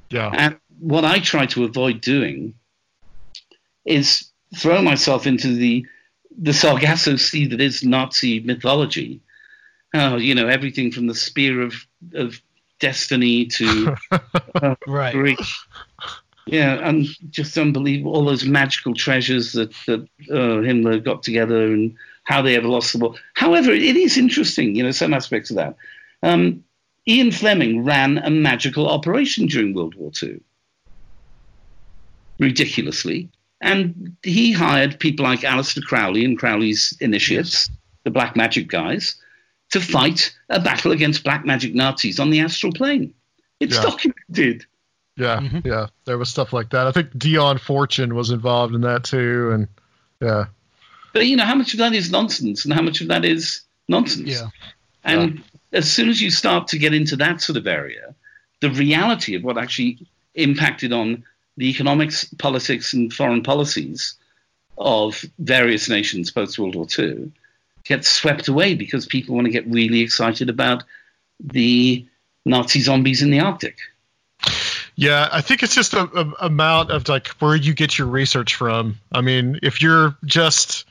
Yeah. And what I try to avoid doing is throw myself into the the Sargasso Sea that is Nazi mythology. Oh, you know, everything from the spear of of destiny to uh, Right. Greek. Yeah, and just unbelievable. All those magical treasures that that uh, Himmler got together, and how they ever lost the war. However, it is interesting, you know, some aspects of that. Um, Ian Fleming ran a magical operation during World War II, ridiculously, and he hired people like Aleister Crowley and Crowley's initiates, the black magic guys, to fight a battle against black magic Nazis on the astral plane. It's Yeah. documented. Yeah. Mhm. Yeah. There was stuff like that. I think Dion Fortune was involved in that too. And yeah. But you know, how much of that is nonsense and how much of that is nonsense? Yeah. And as soon as you start to get into that sort of area, the reality of what actually impacted on the economics, politics, and foreign policies of various nations post World War II gets swept away because people want to get really excited about the Nazi zombies in the Arctic. Yeah, I think it's just a, a amount of like where you get your research from. I mean, if you're just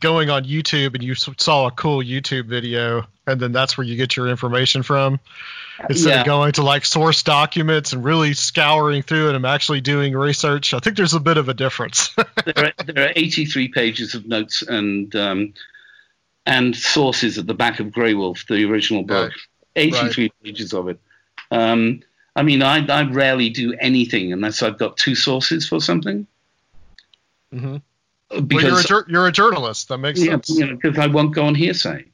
going on YouTube and you saw a cool YouTube video and then that's where you get your information from, instead Yeah. of going to like source documents and really scouring through it and actually doing research, I think there's a bit of a difference. there, are, there are 83 pages of notes and um, and sources at the back of Grey Wolf, the original book. 83 pages of it. Um, I mean, I, I rarely do anything unless I've got two sources for something. Mhm. well, you're a, you're a journalist. That makes yeah, sense. you know, 'cause I won't go on hearsay.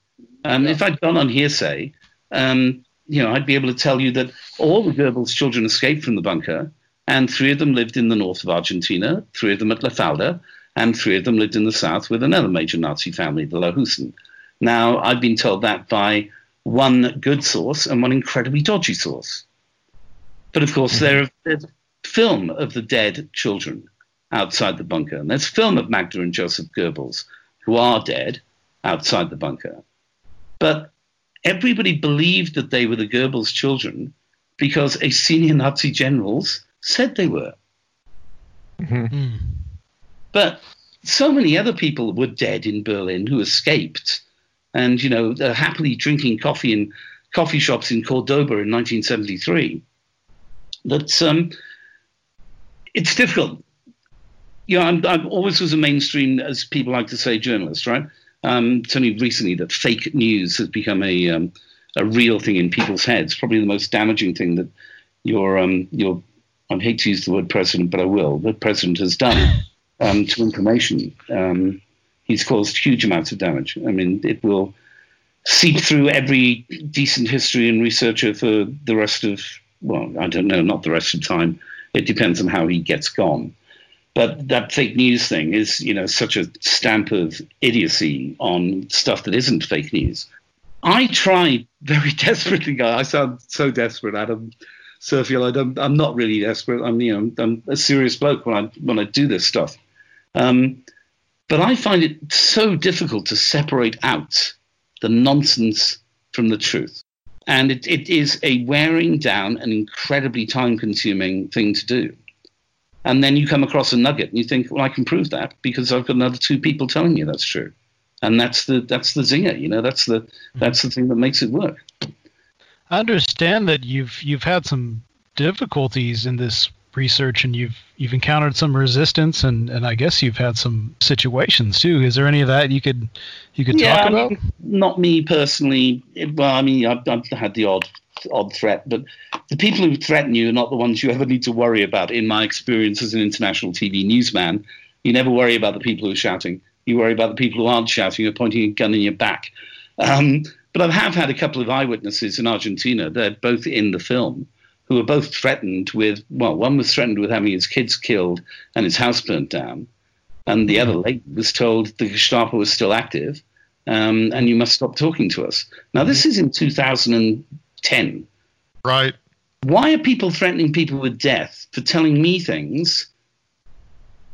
Um, If I'd gone on hearsay, um, you know, I'd be able to tell you that all the Goebbels children escaped from the bunker, and three of them lived in the north of Argentina, three of them at La Falda, and three of them lived in the south with another major Nazi family, the Lahusen. Now, I've been told that by one good source and one incredibly dodgy source. But of course, there there's film of the dead children outside the bunker, and there's a film of Magda and Joseph Goebbels, who are dead outside the bunker. But everybody believed that they were the Goebbels children because a senior Nazi generals said they were. Hmm. But so many other people were dead in Berlin who escaped, and you know, they're happily drinking coffee in coffee shops in Cordoba in 1973. That um, it's difficult. You know, I'm, I'm always was a mainstream, as people like to say, journalist, right? Um, it's only recently that fake news has become a um, a real thing in people's heads. Probably the most damaging thing that your um, your I hate to use the word president, but I will. The president has done um, to information. Um, he's caused huge amounts of damage. I mean, it will seep through every decent history and researcher for the rest of, well, I don't know, not the rest of time. It depends on how he gets gone. But that fake news thing is, you know, such a stamp of idiocy on stuff that isn't fake news. I try very desperately. I sound so desperate, Adam. Sergio, I don't, I'm not really desperate. I'm, you know, I'm a serious bloke when I when I do this stuff. Um, but I find it so difficult to separate out the nonsense from the truth, and it, it is a wearing down and incredibly time-consuming thing to do. And then you come across a nugget, and you think, well, I can prove that because I've got another two people telling you that's true, and that's the that's the zinger. You know, that's the that's the thing that makes it work. I understand that you've you've had some difficulties in this research and you've you've encountered some resistance and, and I guess you've had some situations too. Is there any of that you could you could yeah, talk I about? mean, not me personally. Well, I mean, I've, I've had the odd odd threat, but the people who threaten you are not the ones you ever need to worry about. In my experience as an international TV newsman, you never worry about the people who are shouting. You worry about the people who aren't shouting or pointing a gun in your back. Um, but I have had a couple of eyewitnesses in Argentina. They're both in the film who were both threatened with, well, one was threatened with having his kids killed and his house burnt down. And the other lady was told the Gestapo was still active um, and you must stop talking to us. Now, this is in 2010. Right. Why are people threatening people with death for telling me things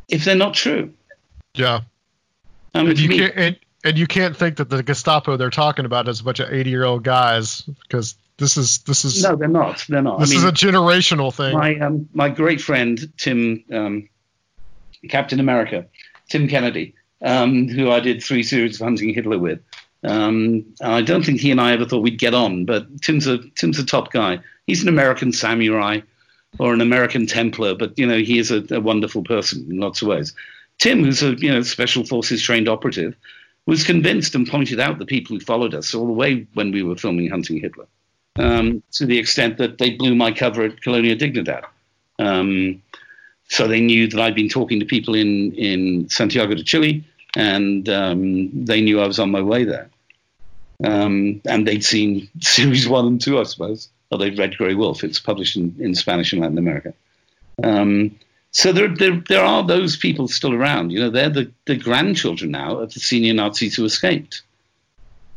if they're not true? Yeah. Um, and, you me- can't, and, and you can't think that the Gestapo they're talking about is a bunch of 80 year old guys because this is this is no, they're not. They're not. this I mean, is a generational thing. my um, my great friend Tim um, Captain America, Tim Kennedy, um, who I did three series of Hunting Hitler with. Um, I don't think he and I ever thought we'd get on, but Tim's a Tim's a top guy. He's an American samurai or an American Templar, but you know he is a, a wonderful person in lots of ways. Tim, who's a you know special forces trained operative, was convinced and pointed out the people who followed us all the way when we were filming Hunting Hitler, um, to the extent that they blew my cover at Colonia Dignidad. Um, so they knew that I'd been talking to people in, in Santiago de Chile, and um, they knew I was on my way there. Um, and they'd seen series one and two, I suppose. Or they'd read Grey Wolf. It's published in, in Spanish in Latin America. Um, so there, there, there are those people still around. You know, they're the, the grandchildren now of the senior Nazis who escaped.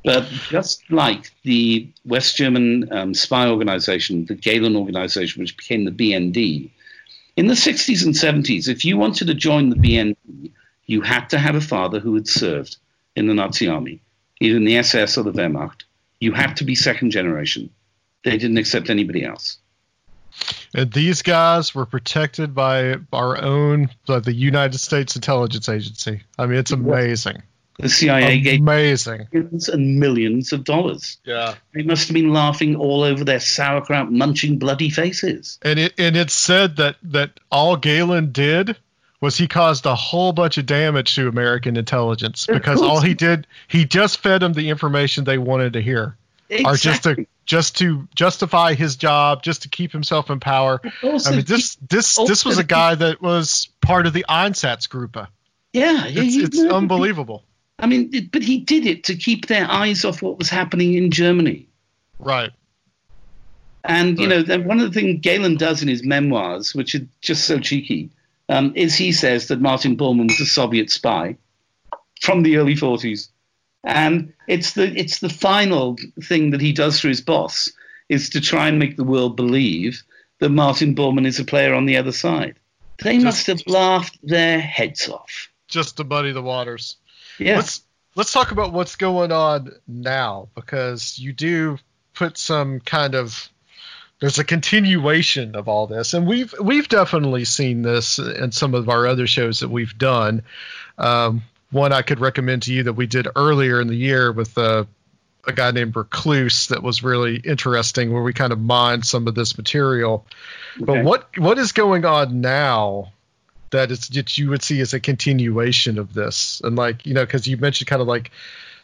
But just like the West German um, spy organization, the Gehlen organization, which became the BND, in the 60s and 70s, if you wanted to join the BND, you had to have a father who had served in the Nazi army, either in the SS or the Wehrmacht. You had to be second generation. They didn't accept anybody else. And these guys were protected by our own, by the United States Intelligence Agency. I mean, it's amazing. The CIA gave Amazing. millions and millions of dollars. Yeah. They must have been laughing all over their sauerkraut munching bloody faces. And it and it's said that that all Gehlen did was he caused a whole bunch of damage to American intelligence because all he did he just fed them the information they wanted to hear, or just to just to justify his job, just to keep himself in power. Also, I mean, this this this was a guy that was part of the Einsatzgruppe. yeah, yeah, It's, he- it's unbelievable. I mean, but he did it to keep their eyes off what was happening in Germany. Right. And you know, one of the things Gehlen does in his memoirs, which are just so cheeky, um, is he says that Martin Bormann was a Soviet spy from the early 40s, and it's the it's the final thing that he does for his boss is to try and make the world believe that Martin Bormann is a player on the other side. They Just- must have laughed their heads off. Just to muddy the waters. Yeah. Let's let's talk about what's going on now because you do put some kind of there's a continuation of all this. And we've we've definitely seen this in some of our other shows that we've done. Um, one i could recommend to you that we did earlier in the year with uh, a guy named recluse that was really interesting where we kind of mined some of this material. Okay. but what what is going on now that it's that you would see as a continuation of this? And like you know because you mentioned kind of like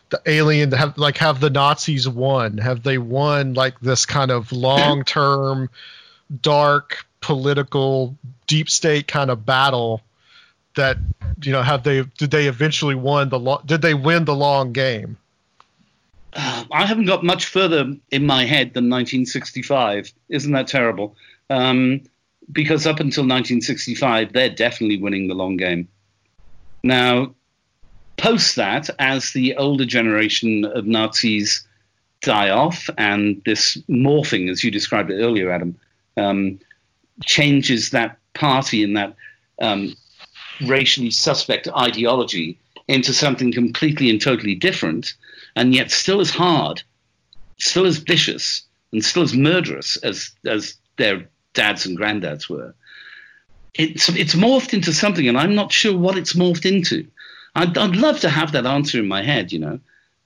the alien have like have the nazis won have they won like this kind of long term dark political deep state kind of battle that you know have they did they eventually won the lo- did they win the long game I haven't got much further in my head than 1965. Isn't that terrible? Um, because up until 1965, they're definitely winning the long game. Now, post that, as the older generation of Nazis die off, and this morphing, as you described it earlier, Adam, um, changes that party and that um, racially suspect ideology into something completely and totally different, and yet still as hard, still as vicious, and still as murderous as as their dads and granddads were. It's it's morphed into something, and I'm not sure what it's morphed into. I'd, I'd love to have that answer in my head, you know.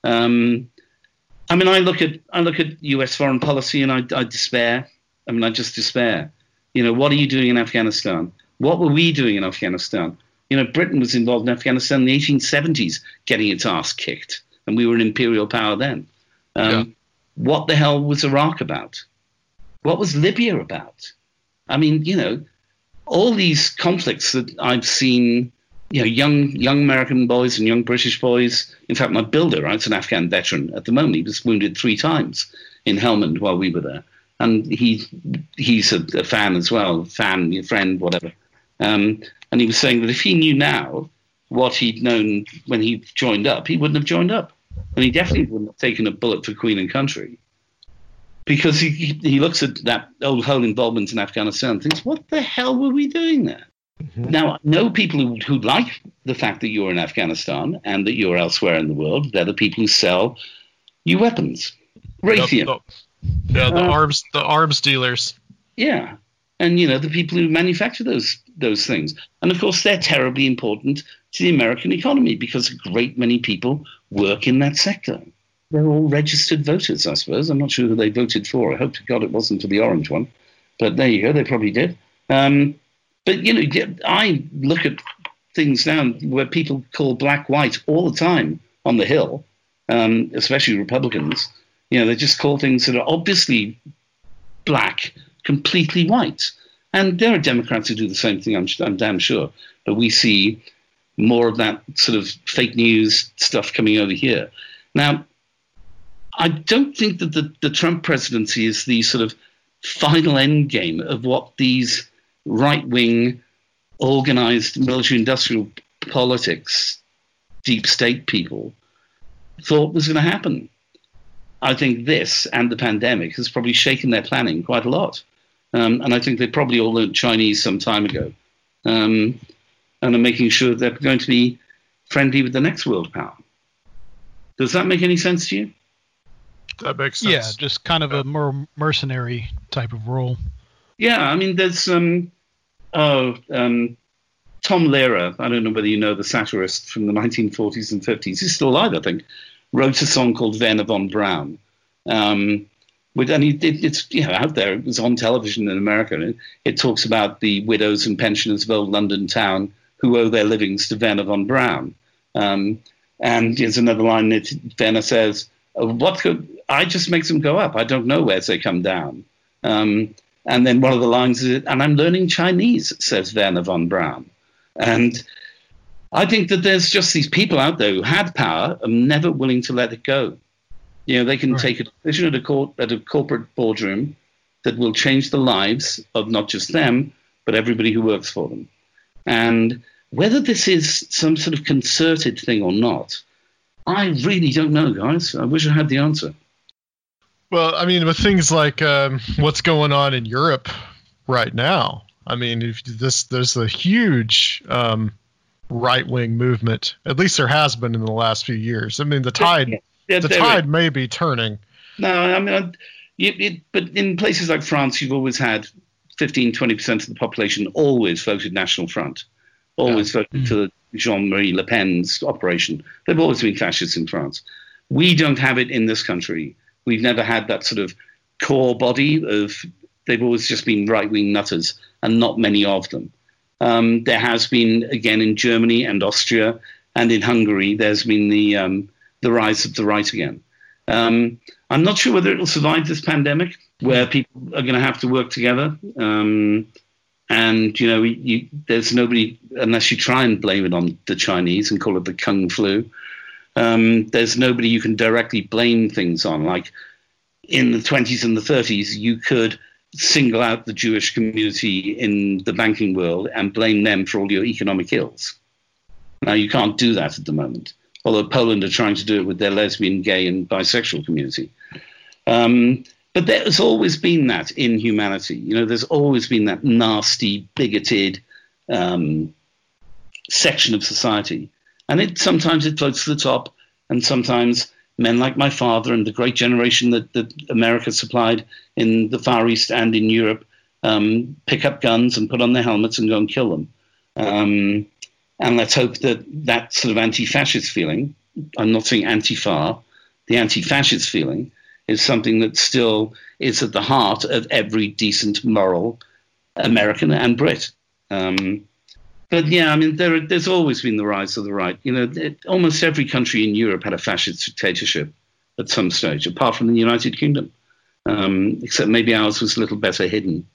Um, I mean, I look at I look at U.S. foreign policy, and I, I despair. I mean, I just despair. You know, what are you doing in Afghanistan? What were we doing in Afghanistan? You know, Britain was involved in Afghanistan in the 1870s, getting its ass kicked, and we were an imperial power then. Um, Yeah. What the hell was Iraq about? What was Libya about? I mean, you know, all these conflicts that I've seen, you know, young young American boys and young British boys. In fact, my builder, right, is an Afghan veteran at the moment. He was wounded three times in Helmand while we were there. and he he's a, a fan as well, fan, your friend, whatever. Um, and he was saying that if he knew now what he'd known when he joined up, he wouldn't have joined up, and he definitely wouldn't have taken a bullet for Queen and Country. Because he, he looks at that old whole involvement in Afghanistan and thinks, what the hell were we doing there? Mm-hmm. Now, I know people who, who like the fact that you're in Afghanistan and that you're elsewhere in the world. They're the people who sell you weapons. Raytheon. Yeah, the uh, arms the arms dealers. Yeah. And you know, the people who manufacture those those things. And of course they're terribly important to the American economy because a great many people work in that sector. They're all registered voters, I suppose. I'm not sure who they voted for. I hope to God it wasn't for the orange one. But there you go, they probably did. Um, but you know, I look at things now where people call black white all the time on the Hill, um, especially Republicans. You know, they just call things that are obviously black completely white. And there are Democrats who do the same thing, I'm, I'm damn sure. But we see more of that sort of fake news stuff coming over here. Now, I don't think that the, the Trump presidency is the sort of final end game of what these right wing, organized military industrial politics, deep state people thought was going to happen. I think this and the pandemic has probably shaken their planning quite a lot. Um, and I think they probably all learned Chinese some time ago. Um, and are making sure they're going to be friendly with the next world power. Does that make any sense to you? That makes sense. Yeah, just kind of a more mercenary type of role. Yeah, I mean, there's um, oh, um, Tom Lehrer. I don't know whether you know the satirist from the 1940s and 50s. He's still alive, I think wrote a song called Wernher von Braun. Um, and he, it, it's you know out there. It was on television in America. It, it, talks about the widows and pensioners of old London town who owe their livings to Wernher von Braun. Um, and there's another line that Werner says, uh, "What could I just makes them go up? I don't know where they come down." Um, and then one of the lines is, "And I'm learning Chinese," says Wernher von Braun. And I think that there's just these people out there who had power and never willing to let it go. You know, they can right. take a decision at a court at a corporate boardroom that will change the lives of not just them, but everybody who works for them. And whether this is some sort of concerted thing or not, I really don't know, guys. I wish I had the answer. Well, I mean, with things like um, what's going on in Europe right now, I mean, if this there's a huge um, right wing movement. At least there has been in the last few years. I mean, the tide yeah, the tide may be turning. No, I mean, it, but in places like France, you've always had 15, 20 percent of the population always voted National Front, always yeah. voted mm-hmm. Jean-Marie Le Pen's operation. They've always been fascists in France. We don't have it in this country. We've never had that sort of core body of. They've always just been right-wing nutters, and not many of them. Um, there has been, again, in Germany and Austria and in Hungary, there's been the, um, the rise of the right again. Um, I'm not sure whether it will survive this pandemic, where people are going to have to work together. Um, and, you know, you, there's nobody, unless you try and blame it on the Chinese and call it the Kung flu, um, there's nobody you can directly blame things on. Like in the 20s and the 30s, you could single out the Jewish community in the banking world and blame them for all your economic ills. Now, you can't do that at the moment, although Poland are trying to do it with their lesbian, gay, and bisexual community. Um, but there's always been that in humanity. You know, there's always been that nasty, bigoted um, section of society. And it sometimes it floats to the top, and sometimes men like my father and the great generation that, that America supplied in the Far East and in Europe um, pick up guns and put on their helmets and go and kill them. Um, and let's hope that that sort of anti fascist feeling, I'm not saying anti far, the anti fascist feeling is something that still is at the heart of every decent, moral American and Brit. Um, but yeah, I mean, there, there's always been the rise of the right. You know, it, almost every country in Europe had a fascist dictatorship at some stage, apart from the United Kingdom. Um, except maybe ours was a little better hidden.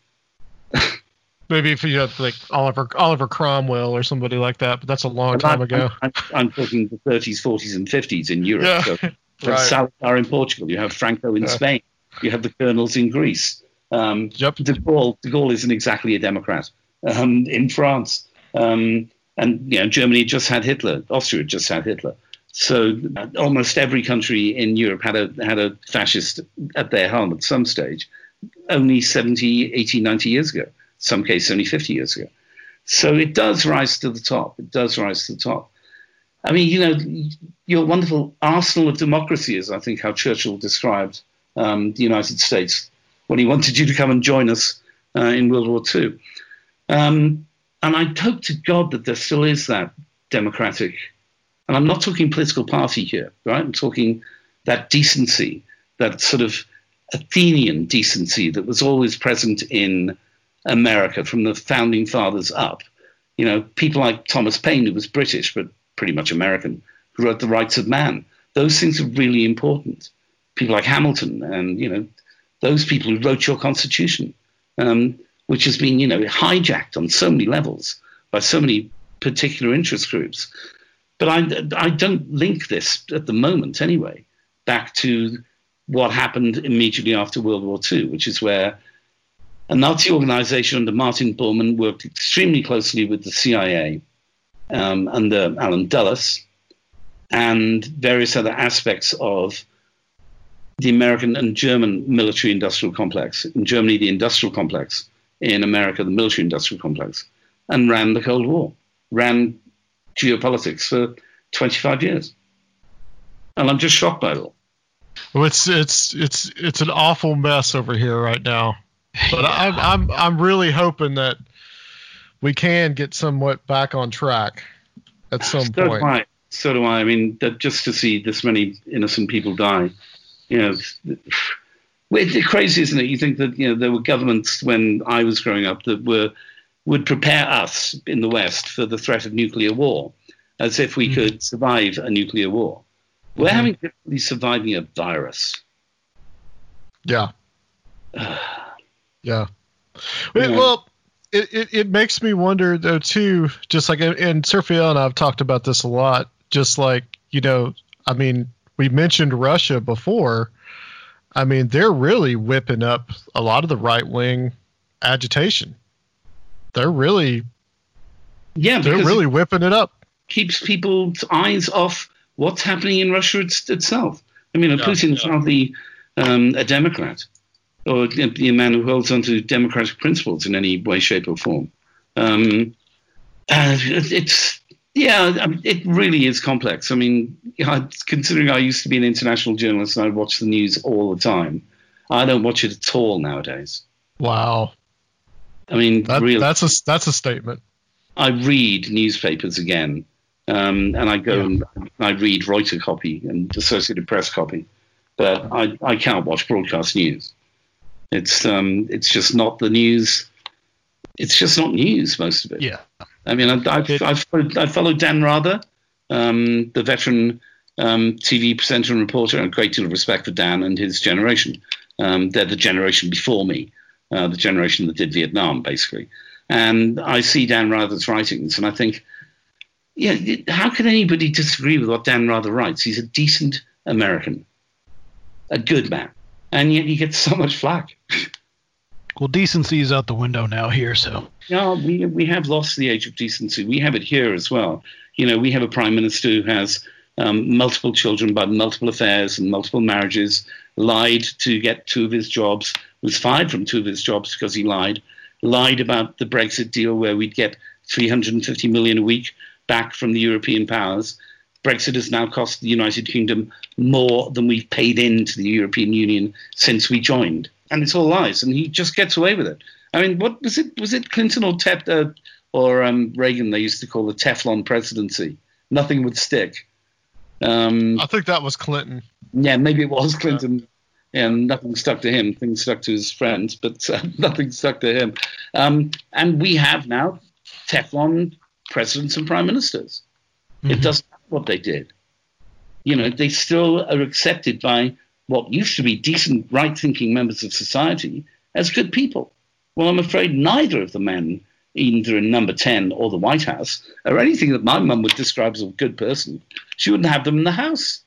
maybe if you had like Oliver Oliver Cromwell or somebody like that, but that's a long time I'm, ago. I'm, I'm, talking the 30s, 40s, and 50s in Europe. Yeah. So you have right. Salazar in Portugal, you have Franco in yeah. Spain, you have the colonels in Greece. Um, Yep. De Gaulle, De Gaulle isn't exactly a Democrat um, in France. Um, and you know, Germany just had Hitler. Austria just had Hitler. So uh, almost every country in Europe had a had a fascist at their helm at some stage, only 70, 80, 90 years ago. Some cases only 50 years ago. So it does rise to the top. It does rise to the top. I mean, you know, your wonderful arsenal of democracy is, I think, how Churchill described um, the United States when he wanted you to come and join us uh, in World War II. Um, and I hope to God that there still is that democratic, and I'm not talking political party here, right? I'm talking that decency, that sort of Athenian decency that was always present in America from the founding fathers up. You know, people like Thomas Paine, who was British but pretty much American, who wrote The Rights of Man. Those things are really important. People like Hamilton and, you know, those people who wrote your Constitution, um, which has been, you know, hijacked on so many levels by so many particular interest groups. But I, I don't link this at the moment, anyway, back to what happened immediately after World War II, which is where a Nazi organization under Martin Bormann worked extremely closely with the CIA um, under Allen Dulles and various other aspects of the American and German military industrial complex. In Germany, the industrial complex. In America, the military industrial complex. And ran the Cold War, ran geopolitics for 25 years. And I'm just shocked by it all. Well, it's it's it's it's an awful mess over here right now. But I'm I'm I'm really hoping that we can get somewhat back on track at some so point. Do I. So do I. I mean, that just to see this many innocent people die, you know, it's crazy, isn't it? You think that you know there were governments when I was growing up that were would prepare us in the West for the threat of nuclear war, as if we mm-hmm. could survive a nuclear war. We're mm-hmm. having difficulty surviving a virus. Yeah. yeah. Well, it, it, it, makes me wonder though too. Just like and Seraphiel and I've talked about this a lot. Just like you know, I mean, we mentioned Russia before. I mean, they're really whipping up a lot of the right wing agitation. They're really, yeah, they're really whipping it up. Keeps people's eyes off what's happening in Russia it's, itself. I mean, yeah, Putin's yeah. hardly um, a Democrat or a man who holds onto democratic principles in any way, shape, or form. Um, uh, it's yeah, I mean, it really is complex. I mean, considering I used to be an international journalist and I watch the news all the time, I don't watch it at all nowadays. Wow. I mean, that, really, that's a that's a statement. I read newspapers again, um, and I go yeah. and I read Reuters copy and Associated Press copy, but I, I can't watch broadcast news. It's um, it's just not the news. It's just not news. Most of it. Yeah. I mean, I've I've, I've, followed, I've followed Dan Rather, um, the veteran um, TV presenter and reporter, and a great deal of respect for Dan and his generation. Um, they're the generation before me, uh, the generation that did Vietnam, basically. And I see Dan Rather's writings, and I think, yeah, how can anybody disagree with what Dan Rather writes? He's a decent American, a good man, and yet he gets so much flack. Well, decency is out the window now here, so. Yeah, we we have lost the age of decency. We have it here as well. You know, we have a prime minister who has um, multiple children by multiple affairs and multiple marriages, lied to get two of his jobs, was fired from two of his jobs because he lied, lied about the Brexit deal where we'd get 350 million a week back from the European powers. Brexit has now cost the United Kingdom more than we've paid into the European Union since we joined and it's all lies, and he just gets away with it. I mean, what was it? Was it Clinton or Tef, uh, or um, Reagan? They used to call the Teflon presidency. Nothing would stick. Um, I think that was Clinton. Yeah, maybe it was Clinton. Yeah. And nothing stuck to him. Things stuck to his friends, but uh, nothing stuck to him. Um, and we have now Teflon presidents and prime ministers. Mm-hmm. It doesn't matter what they did. You know, they still are accepted by what used to be decent, right thinking members of society as good people. Well, I'm afraid neither of the men, either in number 10 or the White House, are anything that my mum would describe as a good person. She wouldn't have them in the house.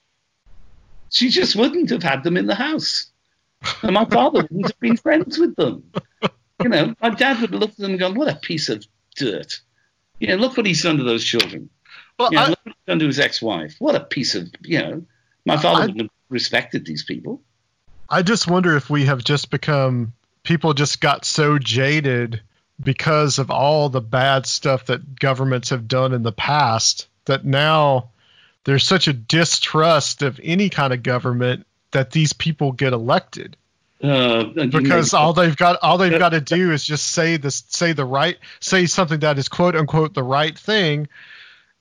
She just wouldn't have had them in the house. And my father wouldn't have been friends with them. You know, my dad would have looked at them and gone, "What a piece of dirt." You know, look what he's done to those children. Well, You know, I, look what he's done to his ex-wife. What a piece of, you know, my father I- wouldn't have respected these people. I just wonder if we have just become people just got so jaded because of all the bad stuff that governments have done in the past that now there's such a distrust of any kind of government that these people get elected. Uh, because all they've got all they've got to do is just say this say the right say something that is quote unquote the right thing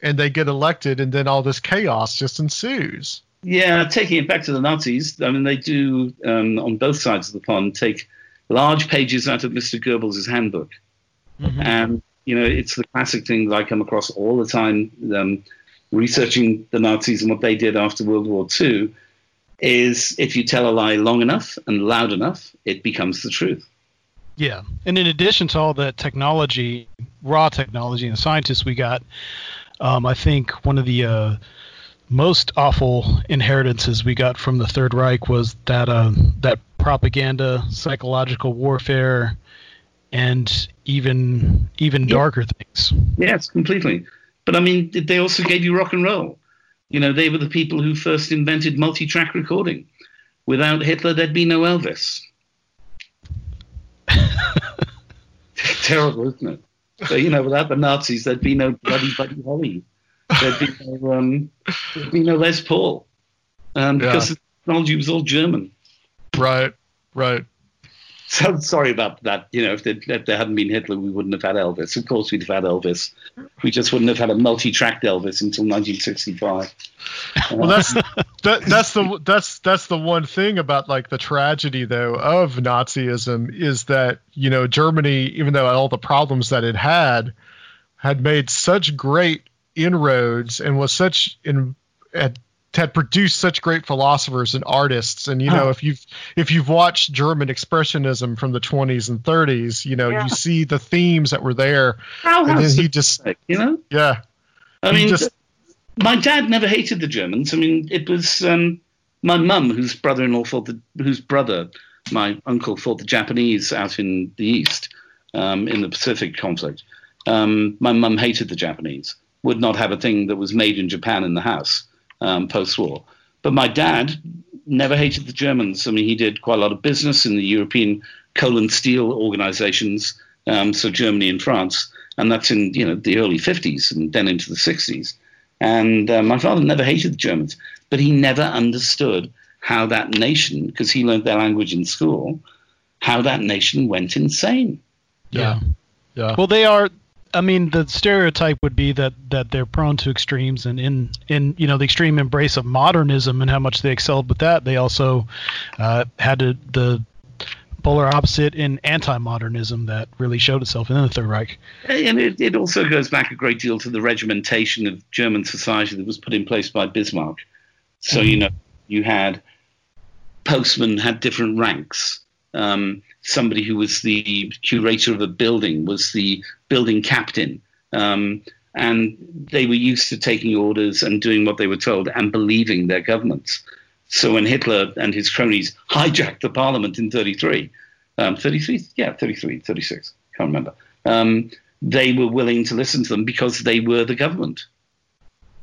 and they get elected and then all this chaos just ensues Yeah, taking it back to the Nazis, I mean, they do um, on both sides of the pond take large pages out of Mr. Goebbels' handbook, and you know it's the classic thing that I come across all the time, um, researching the Nazis and what they did after World War II. Is if you tell a lie long enough and loud enough, it becomes the truth. Yeah, and in addition to all that technology, raw technology, and the scientists we got, um, I think one of the uh, most awful inheritances we got from the Third Reich was that uh, that propaganda, psychological warfare, and even even darker things. Yes, completely. But I mean, they also gave you rock and roll. You know, they were the people who first invented multi-track recording. Without Hitler, there'd be no Elvis. Terrible, isn't it? But, you know, without the Nazis, there'd be no bloody Buddy Holly. There'd be no, um, there'd be no Les Paul, um, Yeah. because the technology was all German. right right So sorry about that. You know, if there, if there hadn't been Hitler, we wouldn't have had Elvis. Of course, we'd have had Elvis. We just wouldn't have had a multi-tracked Elvis until 1965. well that's that, that's the that's that's the one thing about like the tragedy though of nazism is that you know germany even though all the problems that it had had made such great inroads and was such in had, had produced such great philosophers and artists and you know Huh. if you've if you've watched german expressionism from the 20s and 30s you know Yeah. you see the themes that were there How and then he just you know? yeah I mean, just- my dad never hated the Germans. I mean, it was um, my mum whose brother-in-law fought the, whose brother, my uncle, fought the Japanese out in the east um, in the Pacific conflict. Um, my mum hated the Japanese. Would not have a thing that was made in Japan in the house um, post-war. But my dad never hated the Germans. I mean, he did quite a lot of business in the European coal and steel organizations, um, so Germany and France, and that's in you know the early 50s and then into the 60s. And uh, my father never hated the Germans, but he never understood how that nation, because he learned their language in school, how that nation went insane. yeah yeah Well, they are. I mean, the stereotype would be that that they're prone to extremes, and in in you know the extreme embrace of modernism and how much they excelled with that, they also uh, had to, the polar opposite in anti-modernism that really showed itself in the Third Reich. And it, it also goes back a great deal to the regimentation of German society that was put in place by Bismarck. So, you know, you had postmen had different ranks. Um, somebody who was the curator of a building was the building captain. Um, and they were used to taking orders and doing what they were told and believing their governments. So when Hitler and his cronies hijacked the parliament in 33, um, 33, yeah, 33, 36, can't remember, um, they were willing to listen to them because they were the government.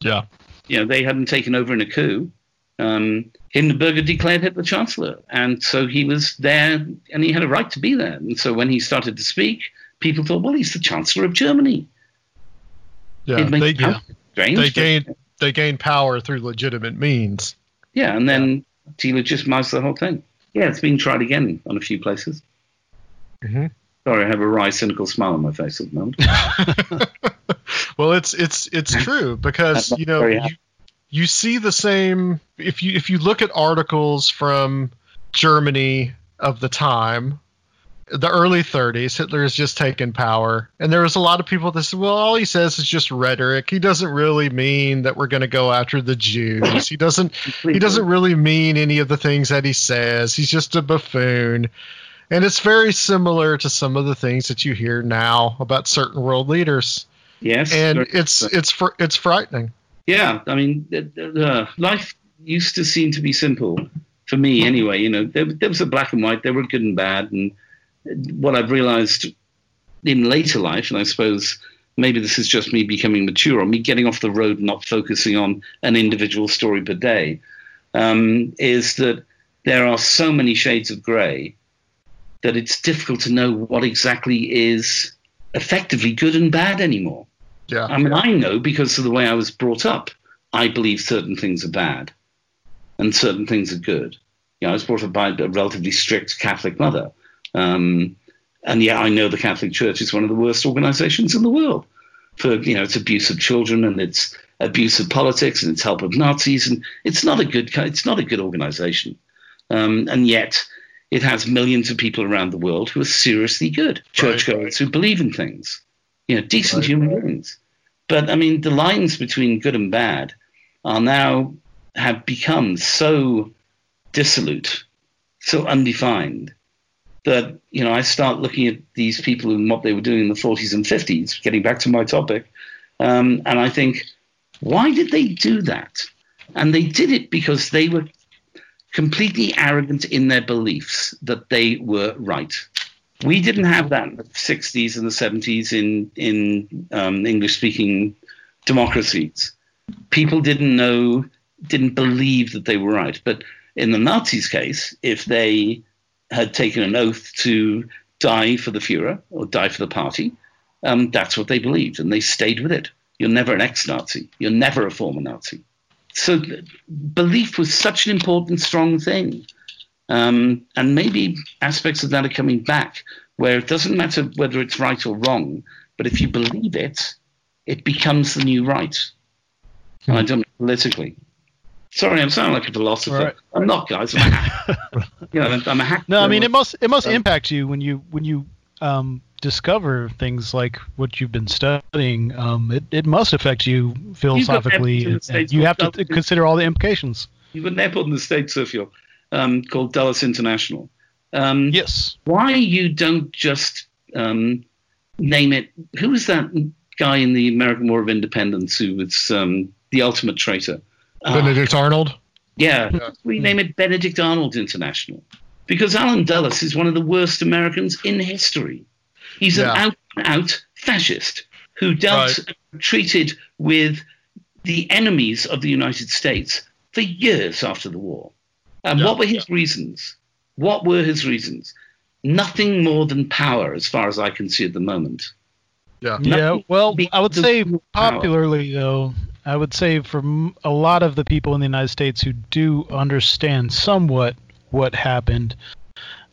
yeah You know, they hadn't taken over in a coup. Um, Hindenburg had declared Hitler chancellor, and so he was there, and he had a right to be there. And so when he started to speak, people thought, well, he's the chancellor of Germany. yeah they, yeah. strange, they but- gained they gained power through legitimate means. Yeah, and then delegitimised the whole thing. Yeah, it's been tried again on a few places. Mhm. Sorry, I have a wry, cynical smile on my face at the moment. Well, it's it's it's true because you know you, you see the same if you if you look at articles from Germany of the time, the early 30s, Hitler has just taken power, and there was a lot of people that said, "Well, all he says is just rhetoric. He doesn't really mean that we're going to go after the Jews. He doesn't he doesn't really mean any of the things that he says. He's just a buffoon." And it's very similar to some of the things that you hear now about certain world leaders, Yes, and it's it's fr- it's frightening. Yeah, I mean, uh, life used to seem to be simple for me anyway. You know, there, there was a black and white. There were good and bad, and what I've realised in later life, and I suppose maybe this is just me becoming mature or me getting off the road, and not focusing on an individual story per day, um, is that there are so many shades of grey that it's difficult to know what exactly is effectively good and bad anymore. Yeah. I mean, I know because of the way I was brought up, I believe certain things are bad and certain things are good. You know, I was brought up by a relatively strict Catholic mother. Um, and yeah, I know the Catholic Church is one of the worst organizations in the world for, you know, its abuse of children and its abuse of politics and its help of Nazis. And it's not a good, it's not a good organization. Um, and yet it has millions of people around the world who are seriously good churchgoers right. who believe in things, you know, decent right. human beings. But I mean, the lines between good and bad are now have become so dissolute, so undefined that you know I start looking at these people and what they were doing in the 40s and 50s. Getting back to my topic, um, and I think, why did they do that? And they did it because they were completely arrogant in their beliefs that they were right. We didn't have that in the 60s and the 70s in in um, English speaking democracies. People didn't know, didn't believe that they were right. But in the Nazis' case, if they had taken an oath to die for the Fuhrer or die for the party, um, that's what they believed, and they stayed with it. You're never an ex-Nazi. You're never a former Nazi so belief was such an important, strong thing. Um, and maybe aspects of that are coming back, where it doesn't matter whether it's right or wrong, but if you believe it, it becomes the new right. Hmm. And I don't mean politically. Sorry, I'm sounding like a philosopher. Right. I'm not, guys. I'm a hack. you know, I'm a hack. No, I mean it must it must um, impact you when you when you um, discover things like what you've been studying, um, it, it must affect you philosophically. And, and you have to consider all the implications. You've got an airport in the States, Sergio, um, called Dulles International. Um, yes. Why you don't just um, name it? Who was that guy in the American War of Independence who was um, the ultimate traitor? Benedict uh, Arnold? Yeah. yeah. We name it Benedict Arnold International. Because Allen Dulles is one of the worst Americans in history. He's yeah. an out and out fascist who dealt right. treated with the enemies of the United States for years after the war. And yeah, what were his yeah. reasons? What were his reasons? Nothing more than power, as far as I can see at the moment. Yeah. yeah. Well, I would say popularly, though, I would say for a lot of the people in the United States who do understand somewhat what happened,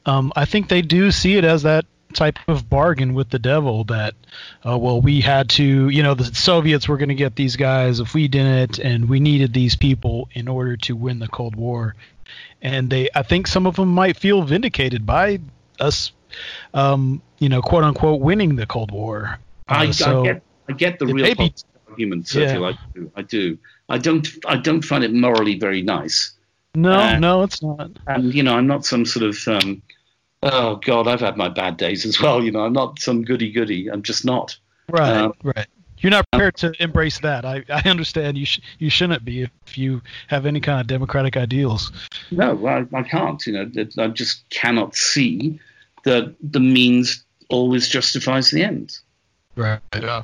um, I think they do see it as that type of bargain with the devil that, uh, well, we had to, you know, the Soviets were going to get these guys if we didn't, and we needed these people in order to win the Cold War. And they, I think some of them might feel vindicated by us, um, you know, quote unquote, winning the Cold War. Uh, I, so I, get, I get the real maybe, argument, yeah. I do. I do. I don't, I don't find it morally very nice. No, uh, no, it's not. And you know, I'm not some sort of um, oh god, I've had my bad days as well. You know, I'm not some goody goody. I'm just not. Right, um, right. You're not prepared to embrace that. I, I understand you sh- you shouldn't be if you have any kind of democratic ideals. No, I, I can't. You know, I just cannot see that the means always justifies the end. Right. Yeah.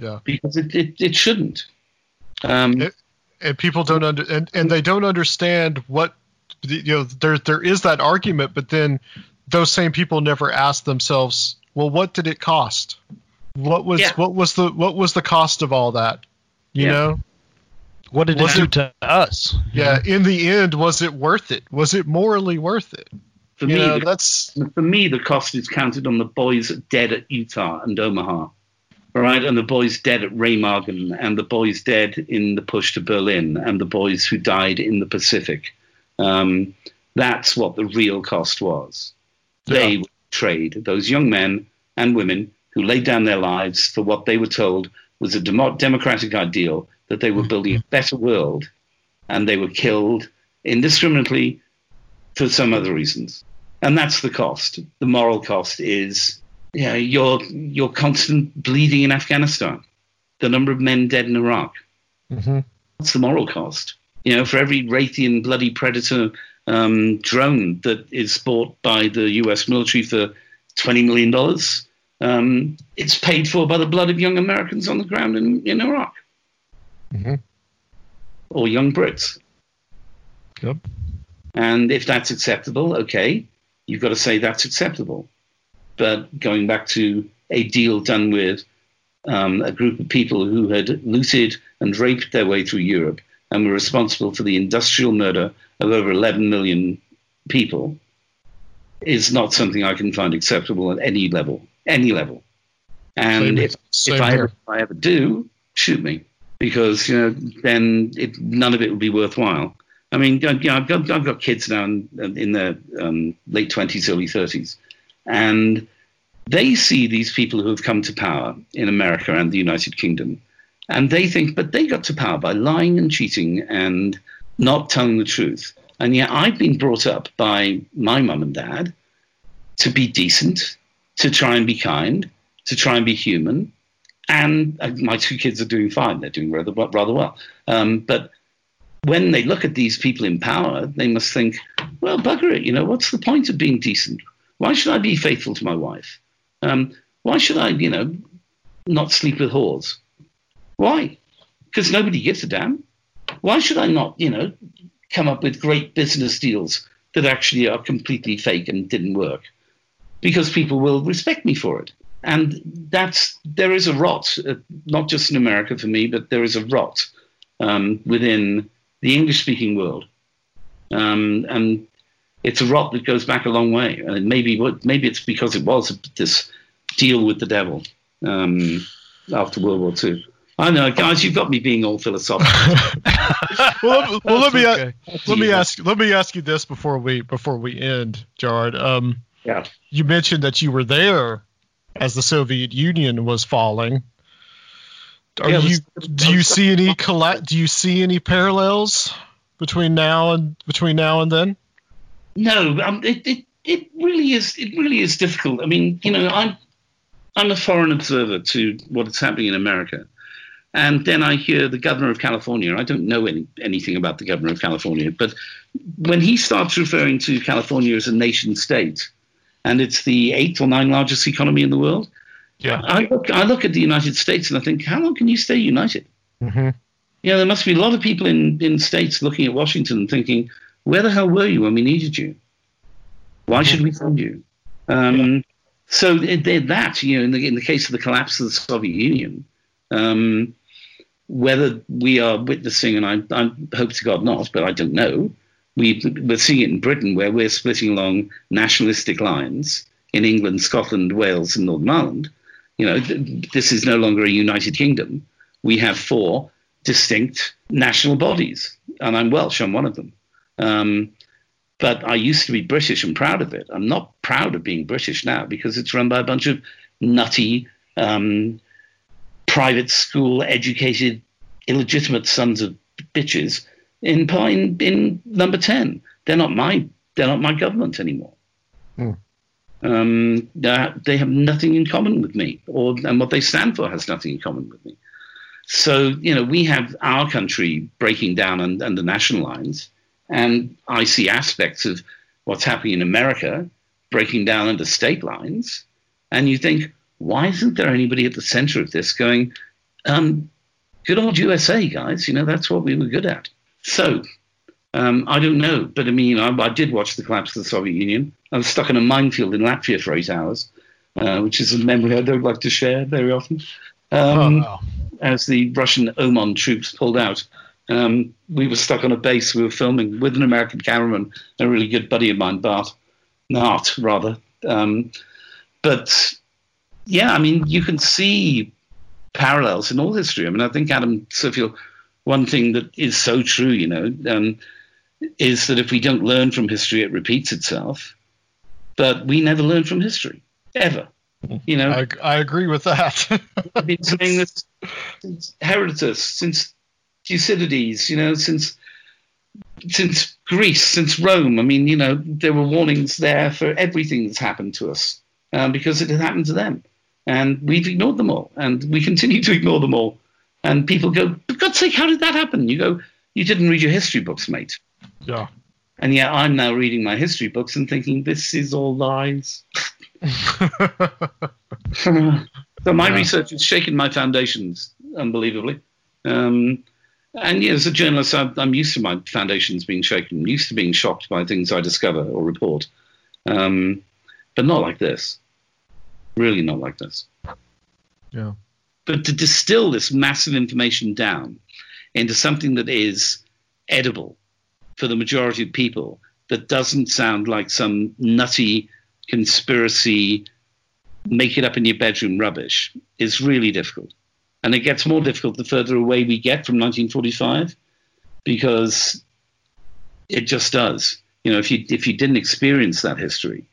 Yeah. Because it, it, it shouldn't. Um, it, and people don't under and, and they don't understand what you know there there is that argument but then those same people never ask themselves, well, what did it cost? What was yeah. what was the what was the cost of all that? You yeah. know, what did was it do it, to us? Yeah, in the end, was it worth it? Was it morally worth it? For you me, know, the, that's for me the cost is counted on the boys dead at Utah and Omaha, right, and the boys dead at Remagen, and the boys dead in the push to Berlin, and the boys who died in the Pacific. Um, that's what the real cost was. They yeah. trade those young men and women who laid down their lives for what they were told was a dem- democratic ideal that they were building a better world, and they were killed indiscriminately for some other reasons. And that's the cost. The moral cost is yeah, your your constant bleeding in Afghanistan, the number of men dead in Iraq. Mm-hmm. What's the moral cost? You know, for every Raytheon bloody predator um, drone that is bought by the U.S. military for twenty million dollars. Um, it's paid for by the blood of young Americans on the ground in, in Iraq hmm or young Brits. Yep. And if that's acceptable, okay, you've got to say that's acceptable. But going back to a deal done with um, a group of people who had looted and raped their way through Europe and were responsible for the industrial murder of over 11 million people is not something I can find acceptable at any level, any level. And if, if, I ever, if I ever do, shoot me because you know then it, none of it will be worthwhile. I mean, you know, I've got I've got kids now in, in their um, late twenties, early thirties, and they see these people who have come to power in America and the United Kingdom, and they think, but they got to power by lying and cheating and not telling the truth. And yet, I've been brought up by my mum and dad to be decent, to try and be kind, to try and be human. And uh, my two kids are doing fine; they're doing rather rather well. Um, but when they look at these people in power, they must think, well, bugger it, you know, what's the point of being decent? Why should I be faithful to my wife? Um, why should I, you know, not sleep with whores? Why? Because nobody gives a damn. Why should I not, you know, come up with great business deals that actually are completely fake and didn't work? Because people will respect me for it. And that's there is a rot, uh, not just in America for me, but there is a rot um, within the English-speaking world, um, and it's a rot that goes back a long way. And maybe maybe it's because it was this deal with the devil um, after World War II. I know, guys, you've got me being all philosophical. well, let, well, let me okay. let me ask let me ask you this before we before we end, Gerrard. Um, yeah. you mentioned that you were there as the Soviet Union was falling. Are Yeah, it you do you see any colla- do you see any parallels between now and between now and then? No, um, it, it it really is it really is difficult. I mean, you know, I'm I'm a foreign observer to what is happening in America, and then I hear the governor of California. I don't know any, anything about the governor of California, but when he starts referring to California as a nation state, and it's the eighth or ninth largest economy in the world, Yeah. I look I look at the United States and I think, how long can you stay united? Mm-hmm. You know, there must be a lot of people in, in states looking at Washington and thinking, where the hell were you when we needed you? Why should we fund you? Um, So that, you know, in the, in the case of the collapse of the Soviet Union, um, whether we are witnessing, and I, I hope to God not, but I don't know, we, we're seeing it in Britain where we're splitting along nationalistic lines in England, Scotland, Wales, and Northern Ireland. You know, th- this is no longer a united kingdom. We have four distinct national bodies, and I'm Welsh, I'm one of them. Um, but I used to be British and proud of it. I'm not proud of being British now because it's run by a bunch of nutty, um, private school educated, illegitimate sons of bitches in, in in number ten. They're not my they're not my government anymore. Hmm. Um, they have nothing in common with me, or and what they stand for has nothing in common with me. So you know we have our country breaking down un- under national lines, and I see aspects of what's happening in America breaking down under state lines, and you think, why isn't there anybody at the center of this going, um, good old USA, guys? You know that's what we were good at. So um, I don't know, but I mean, you I, I did watch the collapse of the Soviet Union. I was stuck in a minefield in Latvia for eight hours, uh, which is a memory I don't like to share very often. Um, oh, wow. as the Russian OMON troops pulled out. Um, we were stuck on a base. We were filming with an American cameraman, a really good buddy of mine, Bart, Nart rather. Um, but yeah, I mean, you can see parallels in all history. I mean, I think Adam Suffield, one thing that is so true, you know, um, is that if we don't learn from history, it repeats itself. But we never learn from history ever. You know, I, I agree with that. I've been saying this since Herodotus, since Thucydides, you know, since since Greece, since Rome. I mean, you know, there were warnings there for everything that's happened to us um, because it had happened to them, and we've ignored them all, and we continue to ignore them all. And people go, "For God's sake, how did that happen?" You go, "You didn't read your history books, mate." yeah. And yet I'm now reading my history books and thinking this is all lies. so my Yeah. research has shaken my foundations unbelievably. Um, and yeah, as a journalist, I'm, I'm used to my foundations being shaken. I'm used to being shocked by things I discover or report, um, but not like this. Really, not like this. yeah. But to distill this massive information down into something that is edible for the majority of people, that doesn't sound like some nutty conspiracy, make it up in your bedroom rubbish, is really difficult. And it gets more difficult the further away we get from 1945, because it just does. You know, if you if you didn't experience that history,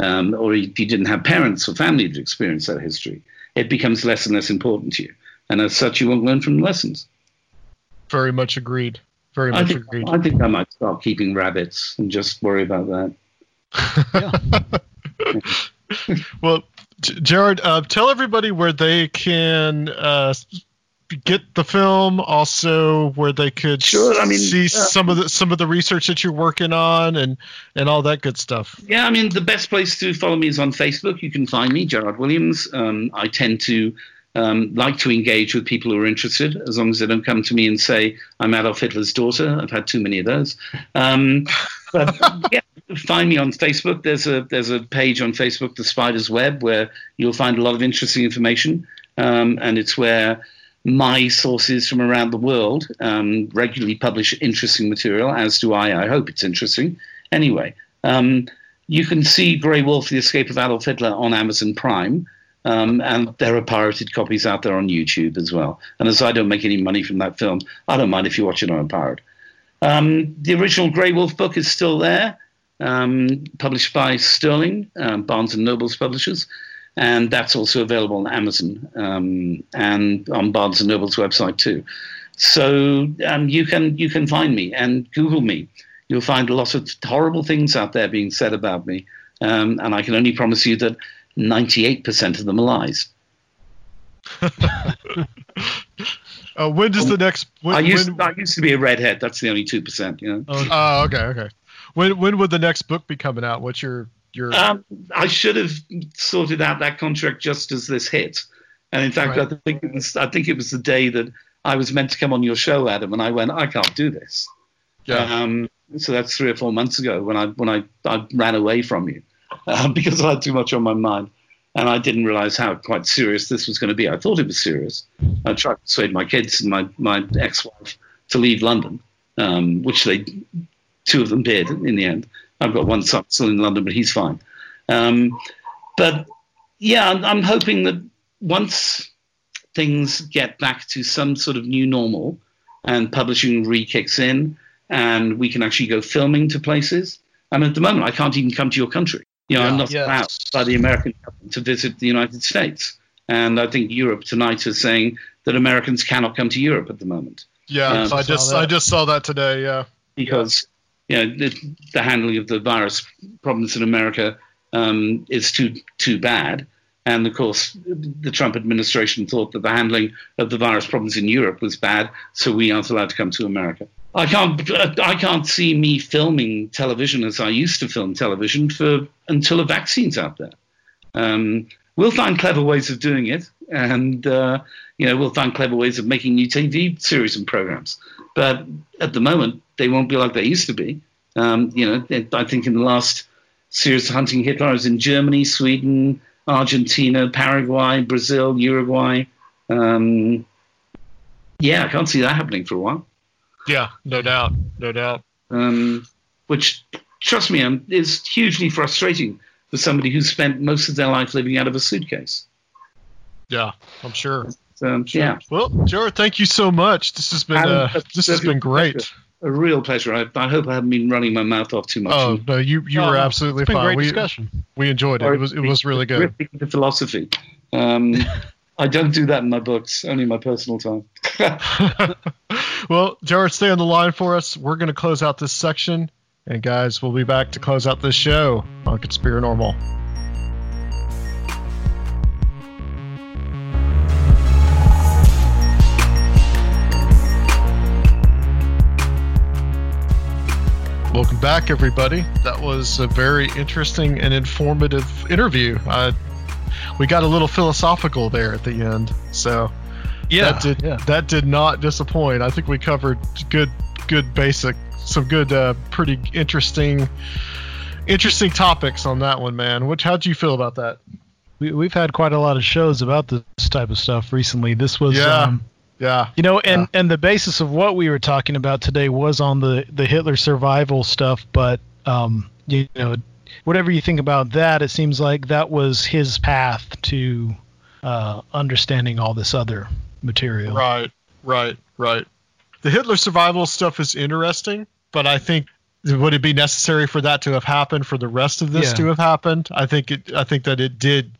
um, or if you didn't have parents or family to experience that history, it becomes less and less important to you. And as such, you won't learn from the lessons. Very much agreed. Very I much think, agreed. I think I might start keeping rabbits and just worry about that. Well, J- Gerrard, uh, tell everybody where they can uh, get the film. Also, where they could Sure, I mean, see uh, some of the some of the research that you're working on and and all that good stuff. Yeah, I mean, the best place to follow me is on Facebook. You can find me, Gerrard Williams. Um, I tend to um, like to engage with people who are interested, as long as they don't come to me and say, I'm Adolf Hitler's daughter. I've had too many of those. Um, but yeah, find me on Facebook. There's a there's a page on Facebook, The Spider's Web, where you'll find a lot of interesting information. Um, and it's where my sources from around the world um, regularly publish interesting material, as do I. I hope it's interesting. Anyway, um, you can see Grey Wolf: The Escape of Adolf Hitler on Amazon Prime. Um, and there are pirated copies out there on YouTube as well. And as I don't make any money from that film, I don't mind if you watch it on a pirate. Um, the original Grey Wolf book is still there, um, published by Sterling, um, Barnes and Noble's publishers, and that's also available on Amazon um, and on Barnes and Noble's website too. So um, you can you can find me and Google me. You'll find a lot of horrible things out there being said about me, um, and I can only promise you that 98% of them are lies. Uh, when does the next? When, I used when, I used to be a redhead. That's the only two percent. You know. oh, okay, okay. When when would the next book be coming out? What's your your? Um, I should have sorted out that contract just as this hit, and in fact, Right. I think it was I think it was the day that I was meant to come on your show, Adam, and I went, I can't do this. yeah. Um, so that's three or four months ago when I when I, I ran away from you uh, because I had too much on my mind, and I didn't realize how quite serious this was going to be. I thought it was serious. I tried to persuade my kids and my my ex-wife to leave London, um, which they two of them did in the end. I've got one son still in London, but he's fine. Um, but yeah, I'm, I'm hoping that once things get back to some sort of new normal and publishing re-kicks in and we can actually go filming to places. I mean, at the moment, I can't even come to your country. You know, I'm not Yes. allowed by the American government to visit the United States. And I think Europe tonight is saying that Americans cannot come to Europe at the moment yeah. um, I just. I just saw that today. Yeah. because you know the, the handling of the virus problems in America um, is too too bad, and of course the Trump administration thought that the handling of the virus problems in Europe was bad, so we aren't allowed to come to America. I can't I can't see me filming television as I used to film television for until a vaccine's out there. Um, we'll find clever ways of doing it, and uh, you know we'll find clever ways of making new TV series and programs. But at the moment, they won't be like they used to be. Um, you know, I think in the last series of Hunting Hitler, I was in Germany, Sweden, Argentina, Paraguay, Brazil, Uruguay. Um, yeah, I can't see that happening for a while. Yeah. No doubt. No doubt. Um, which, trust me, um, is hugely frustrating for somebody who spent most of their life living out of a suitcase. Yeah. I'm sure. Um, yeah, Well, Gerrard, thank you so much. This has been uh, this has been great. Pleasure. a real pleasure. I, I hope I haven't been running my mouth off too much. Oh no, you you No, were no, absolutely it's been fine. great we discussion. we enjoyed it. It was it was really good. Really into philosophy. Um, I don't do that in my books, only in my personal time. well, Gerrard, stay on the line for us. We're going to close out this section, and guys, we'll be back to close out this show on Conspirinormal. Welcome back, everybody. That was a very interesting and informative interview. Uh, we got a little philosophical there at the end, so Yeah, that did yeah. that did not disappoint. I think we covered good good basic, some good, uh, pretty interesting, interesting topics on that one, man. Which how'd you feel about that? We, we've had quite a lot of shows about this type of stuff recently. This was, Yeah. um, Yeah, you know, and and the basis of what we were talking about today was on the the Hitler survival stuff. But um, you know, whatever you think about that, it seems like that was his path to uh, understanding all this other material. Right, right, right. The Hitler survival stuff is interesting, but I think would it be necessary for that to have happened for the rest of this Yeah. to have happened? I think it. I think that it did.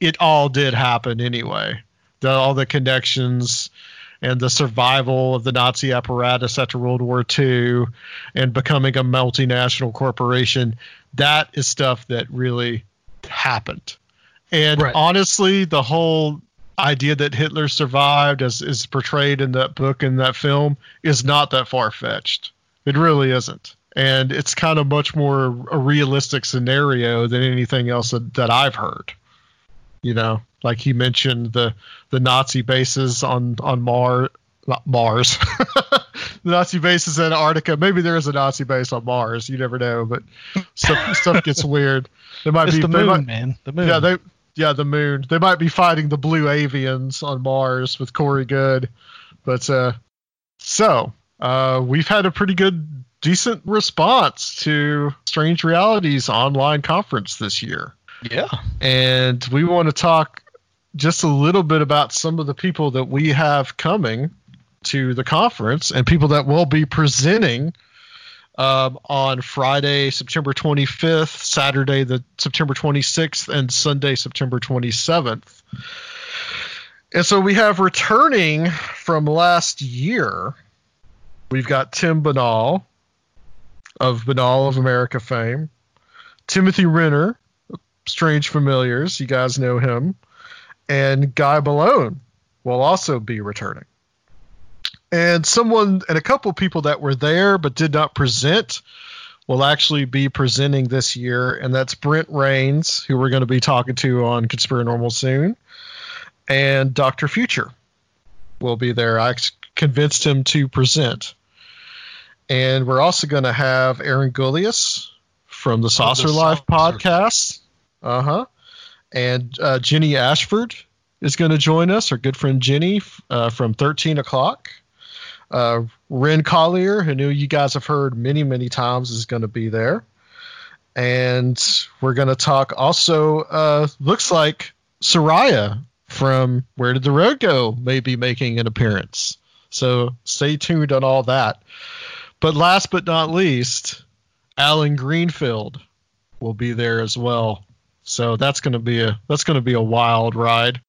It all did happen anyway. The, all the connections and the survival of the Nazi apparatus after World War II and becoming a multinational corporation. That is stuff that really happened. And Right. honestly, the whole idea that Hitler survived as is portrayed in that book and that film is not that far fetched. It really isn't. And it's kind of much more a realistic scenario than anything else that, that I've heard. You know, like he mentioned the the Nazi bases on on Mars, not Mars, the Nazi bases in Antarctica. Maybe there is a Nazi base on Mars. You never know, but stuff stuff gets weird. There might It's be the moon, might- man. The moon. yeah, they yeah, the moon. They might be fighting the blue avians on Mars with Corey Goode. But uh so, uh we've had a pretty good decent response to Strange Realities online conference this year. Yeah. And we want to talk just a little bit about some of the people that we have coming to the conference and people that will be presenting um, on Friday, September 25th, Saturday, the September 26th, and Sunday, September 27th. And so we have returning from last year. We've got Tim Binnall of Binnall of America fame, Timothy Renner, Strange Familiars, you guys know him, and Guy Malone will also be returning. And someone and a couple people that were there but did not present will actually be presenting this year, and that's Brent Raynes, who we're going to be talking to on Conspirinormal soon, and Dr. Future will be there. I convinced him to present. And we're also going to have Aaron Gulyas from the Saucer Life podcast. Uh huh. And uh, Jenny Ashford is going to join us, our good friend Jenny uh, from 13 o'clock. Uh, Ren Collier, who knew you guys have heard many, many times, is going to be there. And we're going to talk also, uh, looks like Seriah from Where Did the Road Go may be making an appearance. So stay tuned on all that. But last but not least, Allen Greenfield will be there as well. So that's to be a that's to be a wild ride.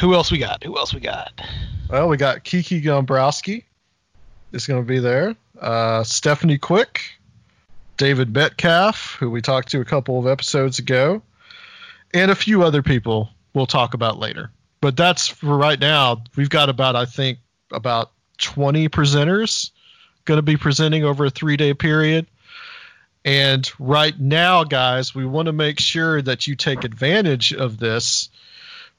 Who else we got? Who else we got? Well, we got Kiki Gombrowski is going to be there. Uh, Stephanie Quick, David Metcalf, who we talked to a couple of episodes ago, and a few other people we'll talk about later. But that's for right now. We've got about, I think, about 20 presenters going to be presenting over a three day period. And right now, guys, we want to make sure that you take advantage of this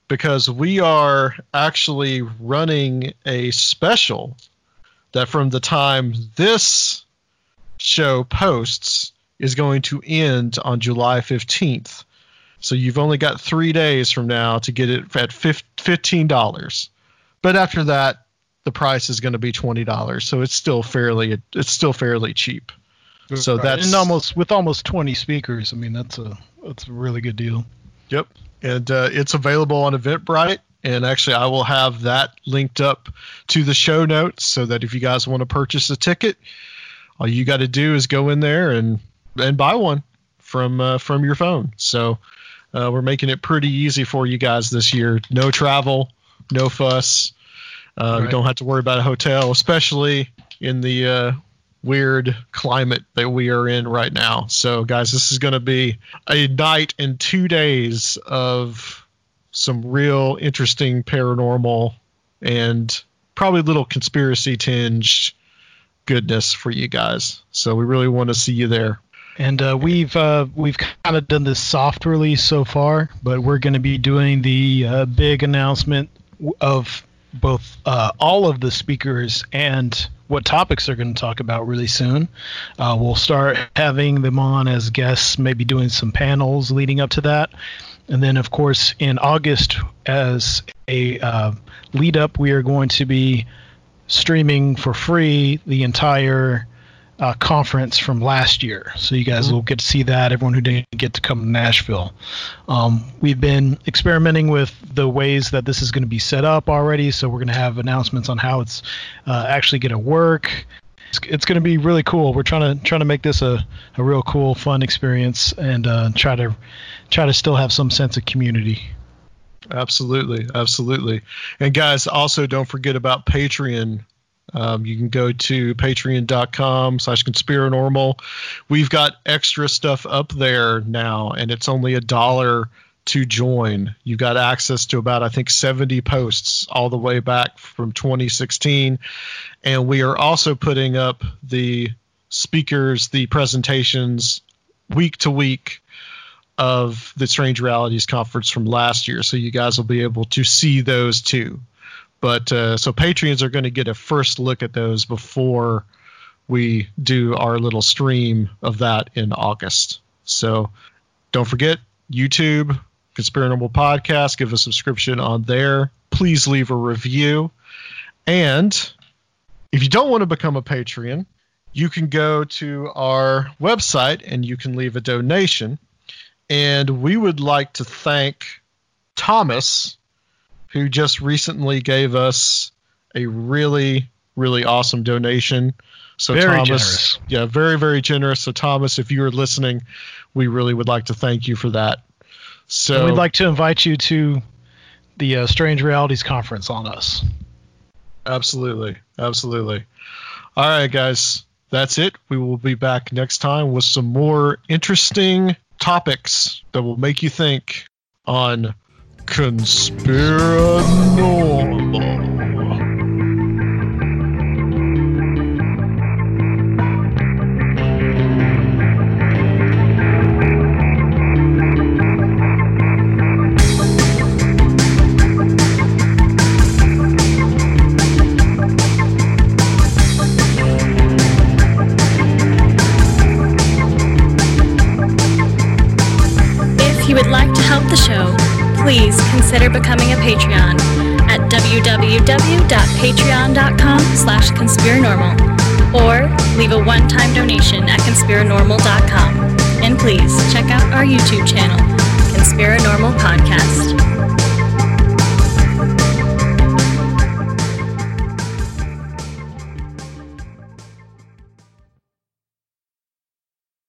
because we are actually running a special that from the time this show posts is going to end on July 15th. So you've only got three days from now to get it at $15. But after that, the price is going to be $20. So it's still fairly it's still fairly cheap. So Right. that's and almost with almost 20 speakers. I mean, that's a that's a really good deal. Yep. And uh, it's available on Eventbrite. And actually, I will have that linked up to the show notes so that if you guys want to purchase a ticket, all you got to do is go in there and and buy one from uh, from your phone. So uh, we're making it pretty easy for you guys this year. No travel, no fuss. Uh, You don't have to worry about a hotel, especially in the uh, weird climate that we are in right now. So, guys, this is going to be a night and two days of some real interesting paranormal and probably a little conspiracy tinged goodness for you guys. So we really want to see you there. And uh, we've uh, we've kind of done this soft release so far, but we're going to be doing the uh, big announcement of both uh, all of the speakers and what topics they're going to talk about really soon. Uh, we'll start having them on as guests, maybe doing some panels leading up to that. And then, of course, in August, as a uh, lead up, we are going to be streaming for free the entire uh, conference from last year. So you guys mm-hmm. will get to see that. Everyone who didn't get to come to Nashville. Um, we've been experimenting with the ways that this is going to be set up already. So we're going to have announcements on how it's uh, actually going to work. It's, it's going to be really cool. We're trying to trying to make this a, a real cool, fun experience and uh, try to try to still have some sense of community. Absolutely, absolutely. And guys, also don't forget about Patreon um, you can go to patreon.com slash conspirinormal. We've got extra stuff up there now, and it's only a dollar to join. You've got access to about, I think, 70 posts all the way back from 2016. And we are also putting up the speakers, the presentations week to week of the Strange Realities conference from last year. So you guys will be able to see those too. But uh, so Patreons are going to get a first look at those before we do our little stream of that in August. So don't forget YouTube, Conspirinormal Podcast. Give a subscription on there. Please leave a review. And if you don't want to become a Patreon, you can go to our website and you can leave a donation. And we would like to thank Thomas who just recently gave us a really, really awesome donation. So very Thomas, generous. yeah, very, very generous. So Thomas, if you are listening, we really would like to thank you for that. So and we'd like to invite you to the uh, Strange Realities conference on us. Absolutely, absolutely. All right, guys, that's it. We will be back next time with some more interesting topics that will make you think on Conspirinormal.